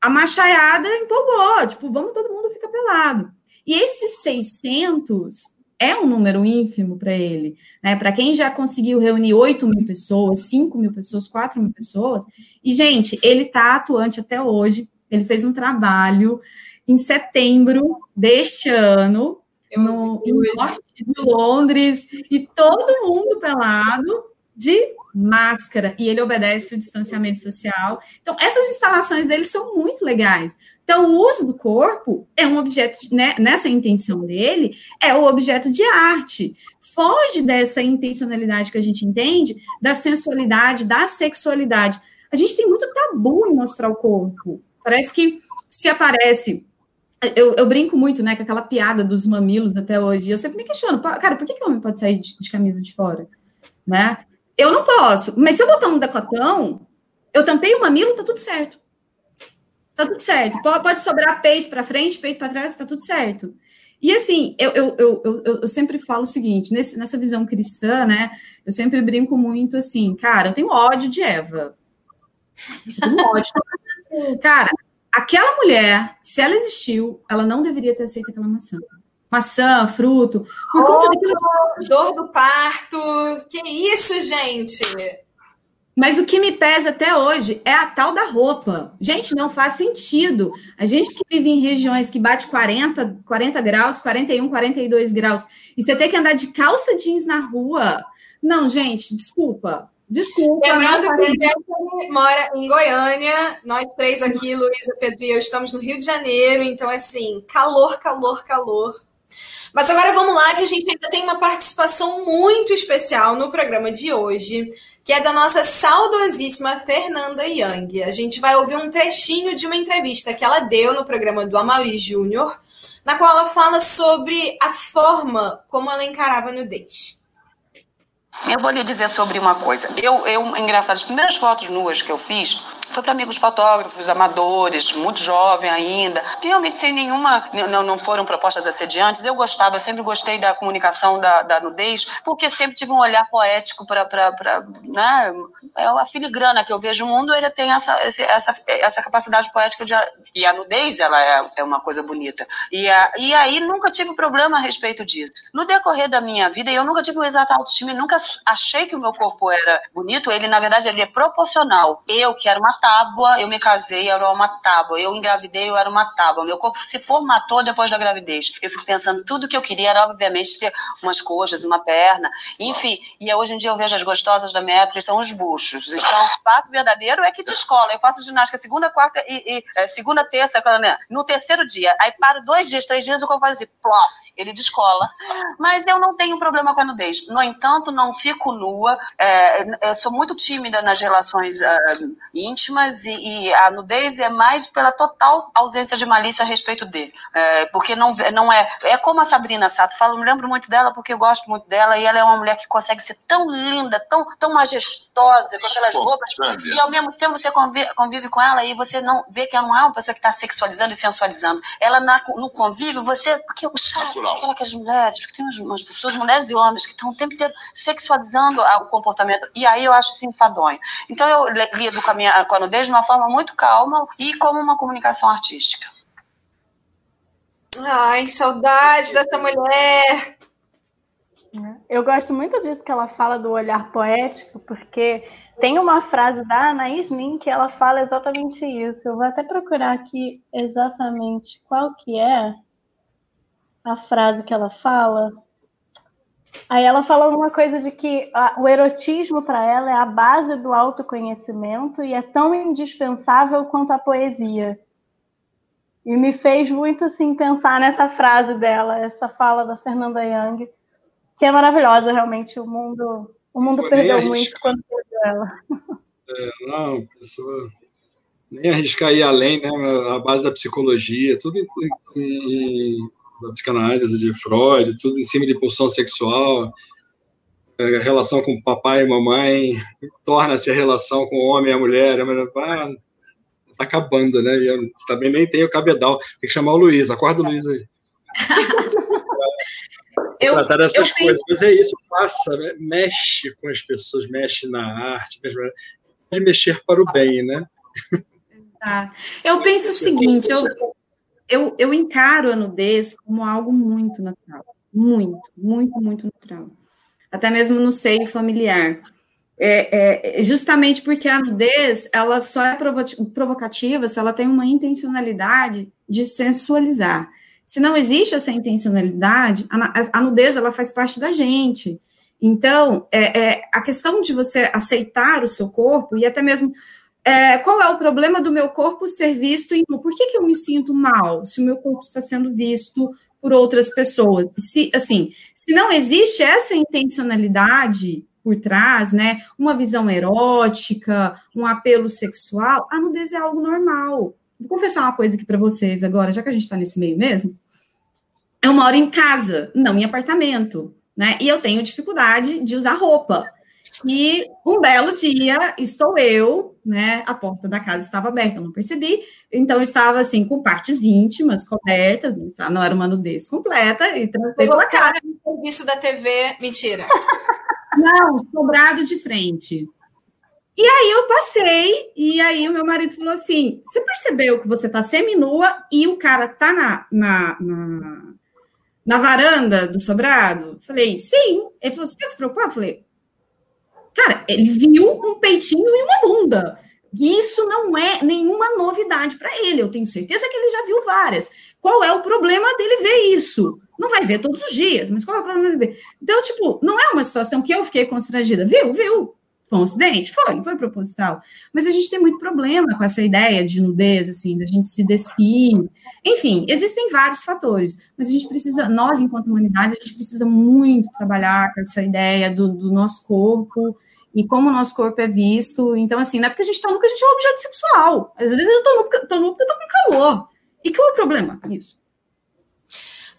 a machaiada empolgou, tipo, vamos todo mundo ficar pelado. E esses 600 é um número ínfimo para ele, né? Para quem já conseguiu reunir 8 mil pessoas, 5 mil pessoas, 4 mil pessoas, e, gente, ele está atuante até hoje, ele fez um trabalho em setembro deste ano, eu, no, eu, eu, norte de Londres, e todo mundo pelado de máscara, e ele obedece o distanciamento social. Então, essas instalações dele são muito legais. Então, o uso do corpo é um objeto, né, nessa intenção dele, é o objeto de arte. Foge dessa intencionalidade que a gente entende, da sensualidade, da sexualidade. A gente tem muito tabu em mostrar o corpo. Parece que se aparece eu, eu, brinco muito, né, com aquela piada dos mamilos até hoje. Eu sempre me questiono, cara, por que, que o homem pode sair de, de, camisa de fora? Né? Eu não posso, mas se eu botar um decotão, eu tampei o mamilo, tá tudo certo. Tá tudo certo. Pode, sobrar peito para frente, peito para trás, tá tudo certo. E assim, eu, eu, eu, eu, sempre falo o seguinte: nessa visão cristã, né? Eu sempre brinco muito assim, cara, eu tenho ódio de Eva. Eu tenho ódio. cara, aquela mulher, se ela existiu, ela não deveria ter aceito aquela maçã. Maçã, fruto, por oh, conta daquilo. Dor do parto, que isso, gente? Mas o que me pesa até hoje é a tal da roupa. Gente, não faz sentido. A gente que vive em regiões que bate 40, 40 graus, 41, 42 graus, e você tem que andar de calça jeans na rua. Não, gente, desculpa. Desculpa. Lembrando que mora em Goiânia, nós três aqui, Luísa, Pedro e eu, estamos no Rio de Janeiro, então, assim, calor, calor, calor. Mas agora vamos lá, que a gente ainda tem uma participação muito especial no programa de hoje que é da nossa saudosíssima Fernanda Young. A gente vai ouvir um trechinho de uma entrevista que ela deu no programa do Amaury Júnior, na qual ela fala sobre a forma como ela encarava a nudez. Eu vou lhe dizer sobre uma coisa. Eu, eu engraçado, as primeiras fotos nuas que eu fiz foi para amigos fotógrafos, amadores, muito jovem ainda, realmente sem nenhuma, não, não foram propostas assediantes. Eu gostava, sempre gostei da comunicação da, da nudez, porque sempre tive um olhar poético para, né, é a filigrana que eu vejo o mundo, ele tem essa, essa, essa capacidade poética de, e a nudez, ela é, é uma coisa bonita. E, a, e aí nunca tive problema a respeito disso. No decorrer da minha vida, eu nunca tive um exato autoestima, nunca achei que o meu corpo era bonito, ele na verdade ele é proporcional. Eu, que era uma tábua, eu me casei, eu era uma tábua. Eu engravidei, eu era uma tábua. Meu corpo se formatou depois da gravidez. Eu fico pensando, tudo que eu queria era, obviamente, ter umas coxas, uma perna, enfim. E hoje em dia eu vejo as gostosas da minha época, estão os buchos. Então, o fato verdadeiro é que de escola, eu faço ginástica segunda, quarta e, e é, segunda, terça, né? no terceiro dia. Aí paro dois dias, três dias, o corpo faz assim, plof, ele descola. Mas eu não tenho problema com a nudez. No entanto, não fico nua. É, sou muito tímida nas relações é, íntimas e, e, a nudez é mais pela total ausência de malícia a respeito de. É, porque não, não é. É como a Sabrina Sato falo, me lembro muito dela porque eu gosto muito dela e ela é uma mulher que consegue ser tão linda, tão, tão majestosa, com aquelas roupas. E ao mesmo tempo você convive, convive, com ela e você não vê que ela não é uma pessoa que está sexualizando e sensualizando. Ela na, no convívio, você. Porque o chato é aquela que as mulheres, porque tem umas, pessoas, mulheres e homens, que estão o tempo inteiro sexualizando o comportamento. E aí eu acho isso enfadonho. Então eu lido com a minha. Com a nudez de uma forma muito calma e como uma comunicação artística. Ai, saudade dessa mulher. Eu gosto muito disso que ela fala do olhar poético, porque tem uma frase da Anaís Nin que ela fala exatamente isso. Eu vou até procurar aqui exatamente qual que é a frase que ela fala. Aí ela fala uma coisa de que a, o erotismo para ela é a base do autoconhecimento e é tão indispensável quanto a poesia. E me fez muito assim pensar nessa frase dela, essa fala da Fernanda Young, que é maravilhosa realmente. O mundo, o mundo perdeu muito quando perdeu ela. É, não, pessoa nem arriscar ir além, né? A base da psicologia, tudo em, em, da psicanálise de Freud, tudo em cima de pulsão sexual, é, a relação com papai e mamãe, torna-se a relação com o homem e a mulher, a mulher ah, tá acabando, né? E eu também nem tenho cabedal, tem que chamar o Luiz, acorda o Luiz aí. eu, tratar dessas coisas, penso... mas é isso, passa, né? mexe com as pessoas, mexe na arte, pode mexer para o bem, né? Ah, eu penso o seguinte, eu, eu, eu encaro a nudez como algo muito natural. Muito, muito, muito natural. Até mesmo no seio familiar. É, é, justamente porque a nudez ela só é provocativa se ela tem uma intencionalidade de sensualizar. Se não existe essa intencionalidade, a, a nudez ela faz parte da gente. Então, é, é, a questão de você aceitar o seu corpo e até mesmo é, qual é o problema do meu corpo ser visto em. Por que, que eu me sinto mal se o meu corpo está sendo visto por outras pessoas? Se, assim, se não existe essa intencionalidade por trás, né? Uma visão erótica, um apelo sexual, a nudez é algo normal. Vou confessar uma coisa aqui para vocês agora, já que a gente está nesse meio mesmo. Eu moro em casa, não em apartamento, né? E eu tenho dificuldade de usar roupa. E um belo dia, estou eu, né? A porta da casa estava aberta, eu não percebi. Então, estava assim, com partes íntimas cobertas, não era uma nudez completa. Então, pela cara. no serviço da TV, mentira. Não, sobrado de frente. E aí eu passei, e aí o meu marido falou assim: você percebeu que você está seminua e o cara tá na, na, na na varanda do sobrado? Falei, sim. Ele falou, você está se preocupado? Falei, cara, ele viu um peitinho e uma bunda. Isso não é nenhuma novidade para ele. Eu tenho certeza que ele já viu várias. Qual é o problema dele ver isso? Não vai ver todos os dias, mas qual é o problema dele ver? Então, tipo, não é uma situação que eu fiquei constrangida. Viu? Viu? Foi um acidente? Foi, foi proposital. Mas a gente tem muito problema com essa ideia de nudez, assim, da gente se despir. Enfim, existem vários fatores, mas a gente precisa, nós, enquanto humanidade, a gente precisa muito trabalhar com essa ideia do, do nosso corpo e como o nosso corpo é visto. Então, assim, não é porque a gente está nu que a gente é um objeto sexual. Às vezes eu estou nu, tô nu porque eu estou com calor. E qual é o problema nisso?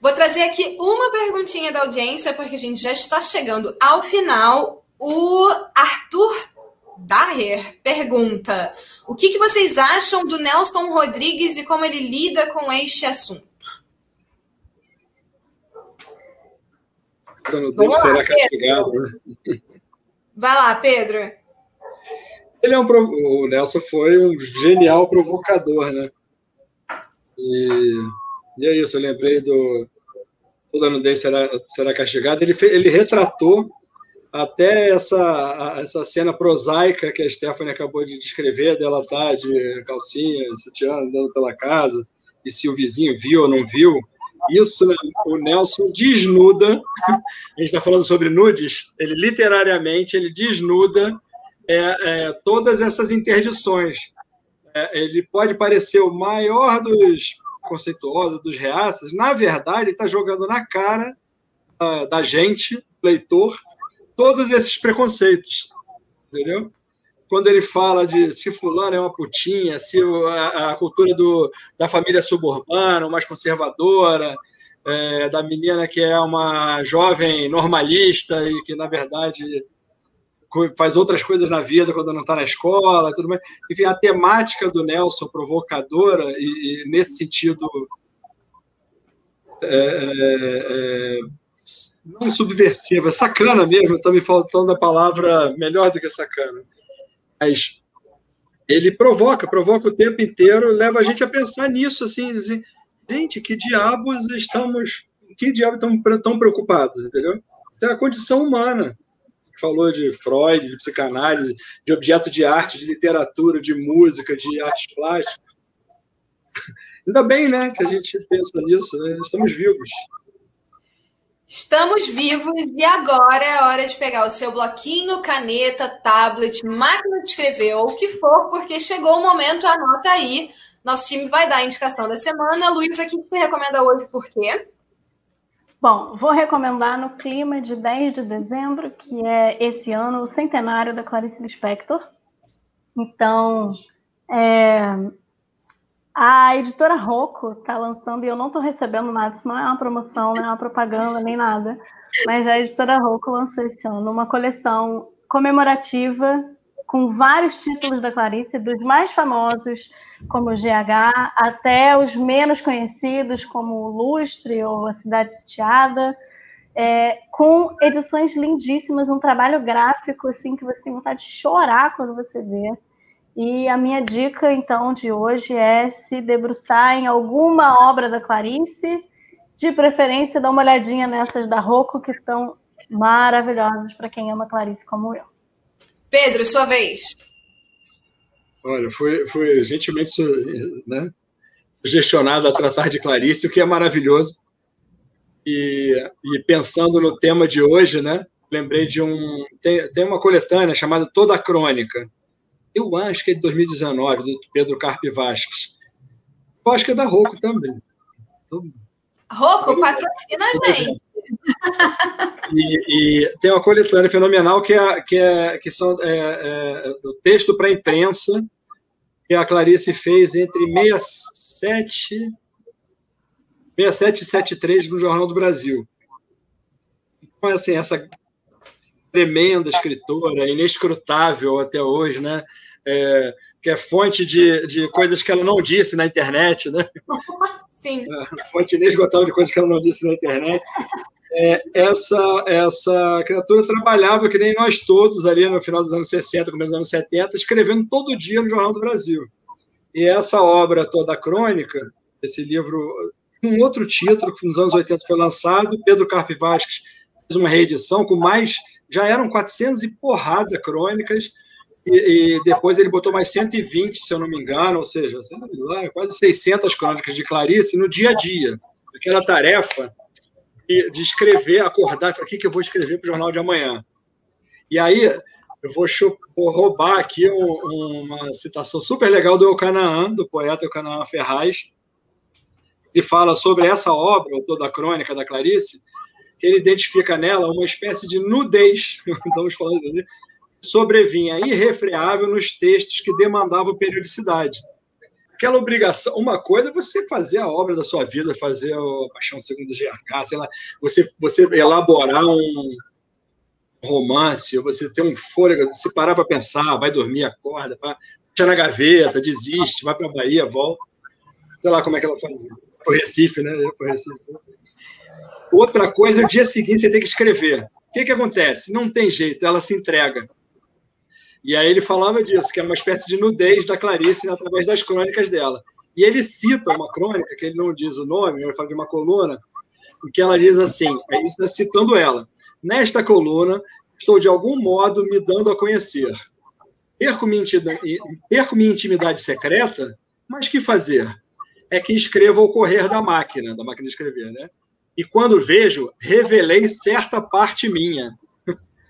Vou trazer aqui uma perguntinha da audiência, porque a gente já está chegando ao final. O Arthur Daher pergunta: o que, que vocês acham do Nelson Rodrigues e como ele lida com este assunto? Não tem que ser castigado, né? Vai lá, Pedro. Ele é um, o Nelson foi um genial provocador, né? E, e é isso, eu lembrei do Toda nudez será, será castigada. Ele, ele retratou até essa, essa cena prosaica que a Stephanie acabou de descrever, dela tá de calcinha, sutiã, andando pela casa, e se o vizinho viu ou não viu. Isso, né, o Nelson desnuda, a gente está falando sobre nudes, ele literariamente ele desnuda é, é, todas essas interdições. É, ele pode parecer o maior dos conceituosos, dos reaças, na verdade, ele está jogando na cara uh, da gente, leitor, todos esses preconceitos, entendeu? Quando ele fala de se fulano é uma putinha, se a, a cultura do, da família suburbana, mais conservadora, é, da menina que é uma jovem normalista e que, na verdade, faz outras coisas na vida quando não está na escola, tudo mais. Enfim, a temática do Nelson provocadora e, e nesse sentido é, é, é não subversiva, sacana mesmo, está me faltando a palavra melhor do que sacana. Mas ele provoca, provoca o tempo inteiro, leva a gente a pensar nisso, assim, assim gente, que diabos estamos, que diabos estamos tão preocupados, entendeu? É a condição humana. Falou de Freud, de psicanálise, de objeto de arte, de literatura, de música, de artes plásticas. Ainda bem, né, que a gente pensa nisso, né? estamos vivos. Estamos vivos e agora é hora de pegar o seu bloquinho, caneta, tablet, máquina de escrever ou o que for, porque chegou o momento, anota aí. Nosso time vai dar a indicação da semana. Luísa, o que você recomenda hoje por quê? Bom, vou recomendar no clima de 10 de dezembro, que é esse ano o centenário da Clarice Lispector. Então, é, a editora Rocco está lançando, e eu não estou recebendo nada, isso não é uma promoção, não é uma propaganda, nem nada, mas a editora Rocco lançou esse ano uma coleção comemorativa com vários títulos da Clarice, dos mais famosos, como GH, até os menos conhecidos, como Lustre ou A Cidade Sitiada, é, com edições lindíssimas, um trabalho gráfico assim que você tem vontade de chorar quando você vê. E a minha dica, então, de hoje é se debruçar em alguma obra da Clarice, de preferência dar uma olhadinha nessas da Rocco, que estão maravilhosas para quem ama Clarice como eu. Pedro, sua vez. Olha, foi, foi gentilmente né, gestionado a tratar de Clarice, o que é maravilhoso. E, e pensando no tema de hoje, né, lembrei de um. Tem, tem uma coletânea chamada Toda a Crônica, eu acho que é de 2019, do Pedro Carpe Vasques. Eu acho que é da Rocco também. Rocco, patrocina a gente. E, e, tem uma coletânea fenomenal que é, que é que são é, é, o texto para a imprensa que a Clarice fez entre 67 67 e 73 no Jornal do Brasil. Então, assim, essa tremenda escritora, inescrutável até hoje, né? É, que é fonte de, de coisas que ela não disse na internet, né? Sim. É, fonte inesgotável de coisas que ela não disse na internet. É, essa, essa criatura trabalhava, que nem nós todos, ali no final dos anos 60, começo dos anos 70, escrevendo todo dia no Jornal do Brasil. E essa obra toda crônica, esse livro um outro título que nos anos 80 foi lançado, Pedro Carpe Vasques fez uma reedição com mais, já eram 400 e porrada crônicas, e, e, depois ele botou mais 120, se eu não me engano, ou seja, quase 600 crônicas de Clarice no dia a dia. Aquela tarefa de, escrever, acordar, o que, que eu vou escrever para o jornal de amanhã. E aí, eu vou, vou roubar aqui um, uma citação super legal do Eucanaã, do poeta Eucanaã Ferraz, ele fala sobre essa obra, o da crônica da Clarice, que ele identifica nela uma espécie de nudez, estamos falando ali, sobrevinha irrefreável nos textos que demandavam periodicidade. Aquela obrigação, uma coisa é você fazer a obra da sua vida, fazer a Paixão Segundo GH, sei lá, você, você elaborar um romance, você ter um fôlego, você parar para pensar, vai dormir, acorda, vai, deixa na gaveta, desiste, vai para a Bahia, volta. Sei lá como é que ela fazia. Para o Recife, né? Para Recife. Outra coisa, o dia seguinte você tem que escrever. O que, que acontece? Não tem jeito, ela se entrega. E aí ele falava disso, que é uma espécie de nudez da Clarice através das crônicas dela. E ele cita uma crônica, que ele não diz o nome, ele fala de uma coluna, em que ela diz assim, é isso é citando ela. Nesta coluna, estou de algum modo me dando a conhecer. Perco minha, perco minha intimidade secreta, mas que fazer? É que escrevo ao correr da máquina, da máquina de escrever, né? E quando vejo, revelei certa parte minha.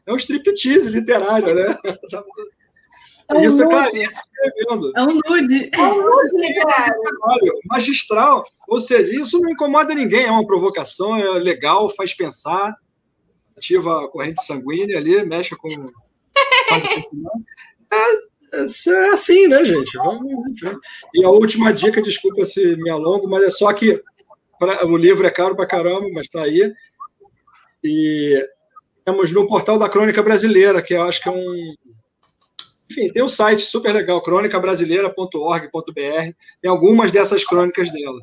É um striptease literário, né? É um Isso é nude. é Clarice escrevendo. É um nude. É um nude literário. Magistral. Ou seja, isso não incomoda ninguém, é uma provocação, é legal, faz pensar, ativa a corrente sanguínea ali, mexe com. é, é assim, né, gente? Vamos em frente. E a última dica, desculpa se me alongo, mas é só que o livro é caro pra caramba, mas está aí. E temos no portal da Crônica Brasileira, que eu acho que é um. Enfim, tem um site super legal, crônicabrasileira.org.br. Tem algumas dessas crônicas dela.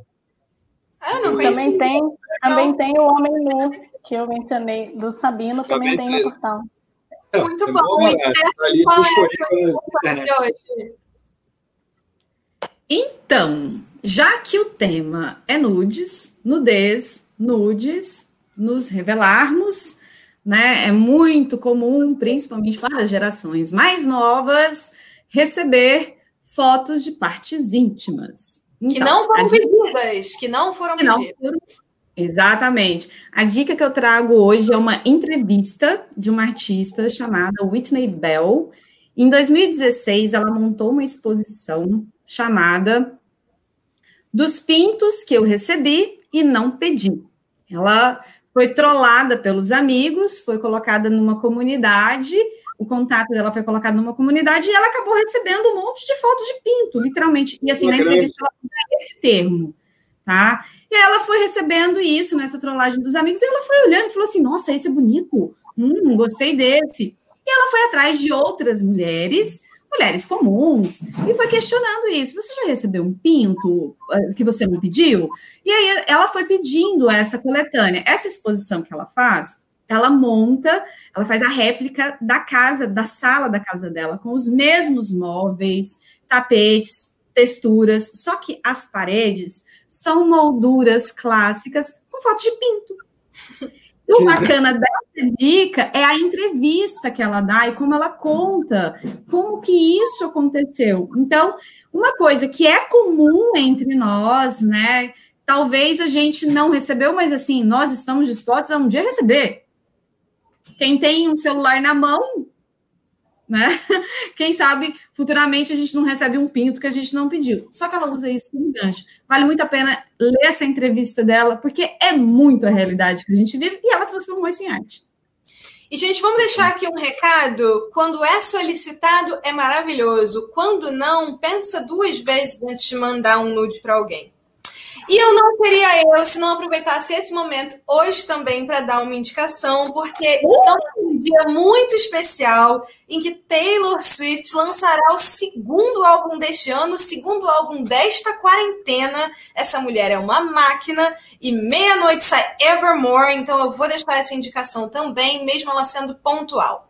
Ah, não também tem, também tem o Homem Nu, que eu mencionei, do Sabino, também, também tem no portal. É, Muito bom. bom então, já que o tema é nudes, nudez, nudes, nos revelarmos, né? É muito comum, principalmente para as gerações mais novas, receber fotos de partes íntimas. Então, que não foram dica... pedidas, que não foram que pedidas. Foram... Exatamente. A dica que eu trago hoje é uma entrevista de uma artista chamada Whitney Bell. Em 2016, ela montou uma exposição chamada Dos Pintos que eu recebi e não pedi. Ela foi trollada pelos amigos, foi colocada numa comunidade, o contato dela foi colocado numa comunidade e ela acabou recebendo um monte de fotos de pinto, literalmente. E assim, na entrevista ela usa esse termo, tá? E ela foi recebendo isso nessa trollagem dos amigos, e ela foi olhando e falou assim: nossa, esse é bonito, hum, gostei desse. E ela foi atrás de outras mulheres mulheres comuns, e foi questionando isso. Você já recebeu um pinto eh, que você não pediu? E aí ela foi pedindo essa coletânea. Essa exposição que ela faz, ela monta, ela faz a réplica da casa, da sala da casa dela, com os mesmos móveis, tapetes, texturas, só que as paredes são molduras clássicas com fotos de pinto. E o bacana dessa dica é a entrevista que ela dá e como ela conta como que isso aconteceu. Então, uma coisa que é comum entre nós, né? Talvez a gente não recebeu, mas assim, nós estamos dispostos a um dia receber. Quem tem um celular na mão né? Quem sabe futuramente a gente não recebe um pinto que a gente não pediu. Só que ela usa isso como gancho. Vale muito a pena ler essa entrevista dela, porque é muito a realidade que a gente vive e ela transformou isso em arte. E, gente, vamos deixar aqui um recado. Quando é solicitado, é maravilhoso. Quando não, pensa duas vezes antes de mandar um nude para alguém. E eu não seria eu se não aproveitasse esse momento hoje também para dar uma indicação, porque estamos um dia muito especial em que Taylor Swift lançará o segundo álbum deste ano, o segundo álbum desta quarentena. Essa mulher é uma máquina e meia-noite sai Evermore, então eu vou deixar essa indicação também, mesmo ela sendo pontual.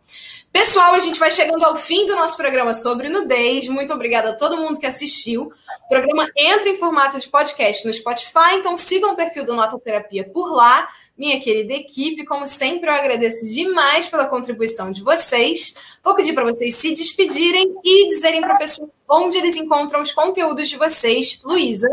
Pessoal, a gente vai chegando ao fim do nosso programa sobre nudez. Muito obrigada a todo mundo que assistiu. O programa entra em formato de podcast no Spotify, então sigam o perfil do Nota Terapia por lá. Minha querida equipe, como sempre, eu agradeço demais pela contribuição de vocês. Vou pedir para vocês se despedirem e dizerem para a pessoa onde eles encontram os conteúdos de vocês. Luísa.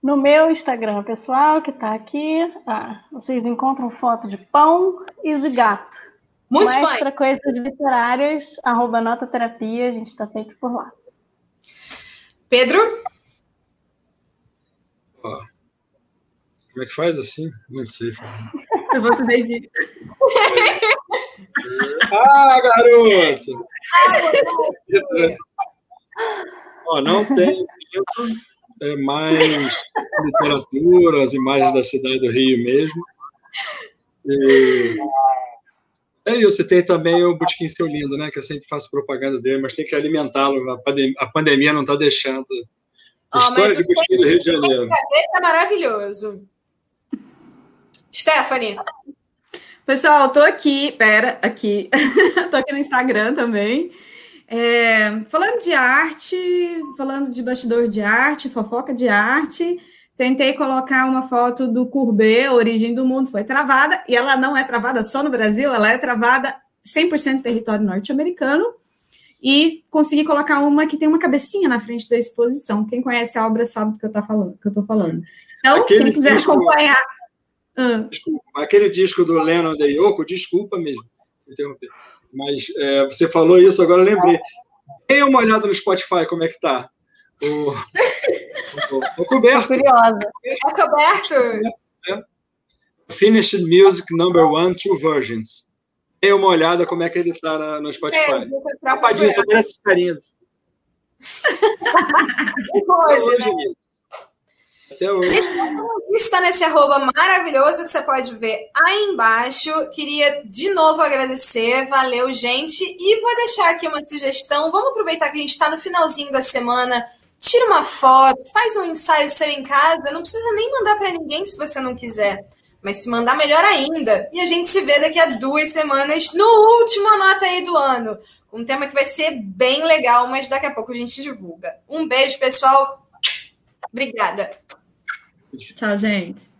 No meu Instagram pessoal, que está aqui, ah, vocês encontram foto de pão e de gato. Muito Mais para coisas literárias, arroba nota terapia, a gente está sempre por lá. Pedro? Ó, como é que faz assim? Não sei fazer. Eu vou te dedinho. ah, garoto! Ó, não tem é mais literatura, as imagens da cidade do Rio mesmo. E... É isso, você tem também o Botequim Seu Lindo, né? Que eu sempre faço propaganda dele, mas tem que alimentá-lo. A, pandemia, a pandemia não está deixando. Oh, História de Botequim do Rio de Janeiro. É maravilhoso. Stephanie. Pessoal, estou aqui, pera, aqui. Estou aqui no Instagram também. É, falando de arte, falando de bastidor de arte, fofoca de arte, tentei colocar uma foto do Courbet, Origem do Mundo, foi travada, e ela não é travada só no Brasil, ela é travada 100% território norte-americano, e consegui colocar uma que tem uma cabecinha na frente da exposição. Quem conhece a obra sabe do que eu estou falando, que eu tô falando. Então, aquele quem quiser disco, acompanhar... Desculpa, aquele disco do Lennon da Yoko, desculpa mesmo, interromper. Mas é, você falou isso, agora eu lembrei. Dê uma olhada no Spotify, como é que tá. O, o coberto. Curiosa. É coberto. É. Finished Music Number One, Two Versions. Dê uma olhada como é que ele tá no Spotify. É, Rapadinho, só parece carinhas. que coisa, né? Até hoje. Está nesse arroba maravilhoso que você pode ver aí embaixo. Queria de novo agradecer. Valeu, gente. E vou deixar aqui uma sugestão. Vamos aproveitar que a gente está no finalzinho da semana. Tira uma foto, faz um ensaio seu em casa. Não precisa nem mandar para ninguém se você não quiser. Mas se mandar, melhor ainda. E a gente se vê daqui a duas semanas no último Anota aí do ano. Um tema que vai ser bem legal, mas daqui a pouco a gente divulga. Um beijo, pessoal. Obrigada. Tchau, gente.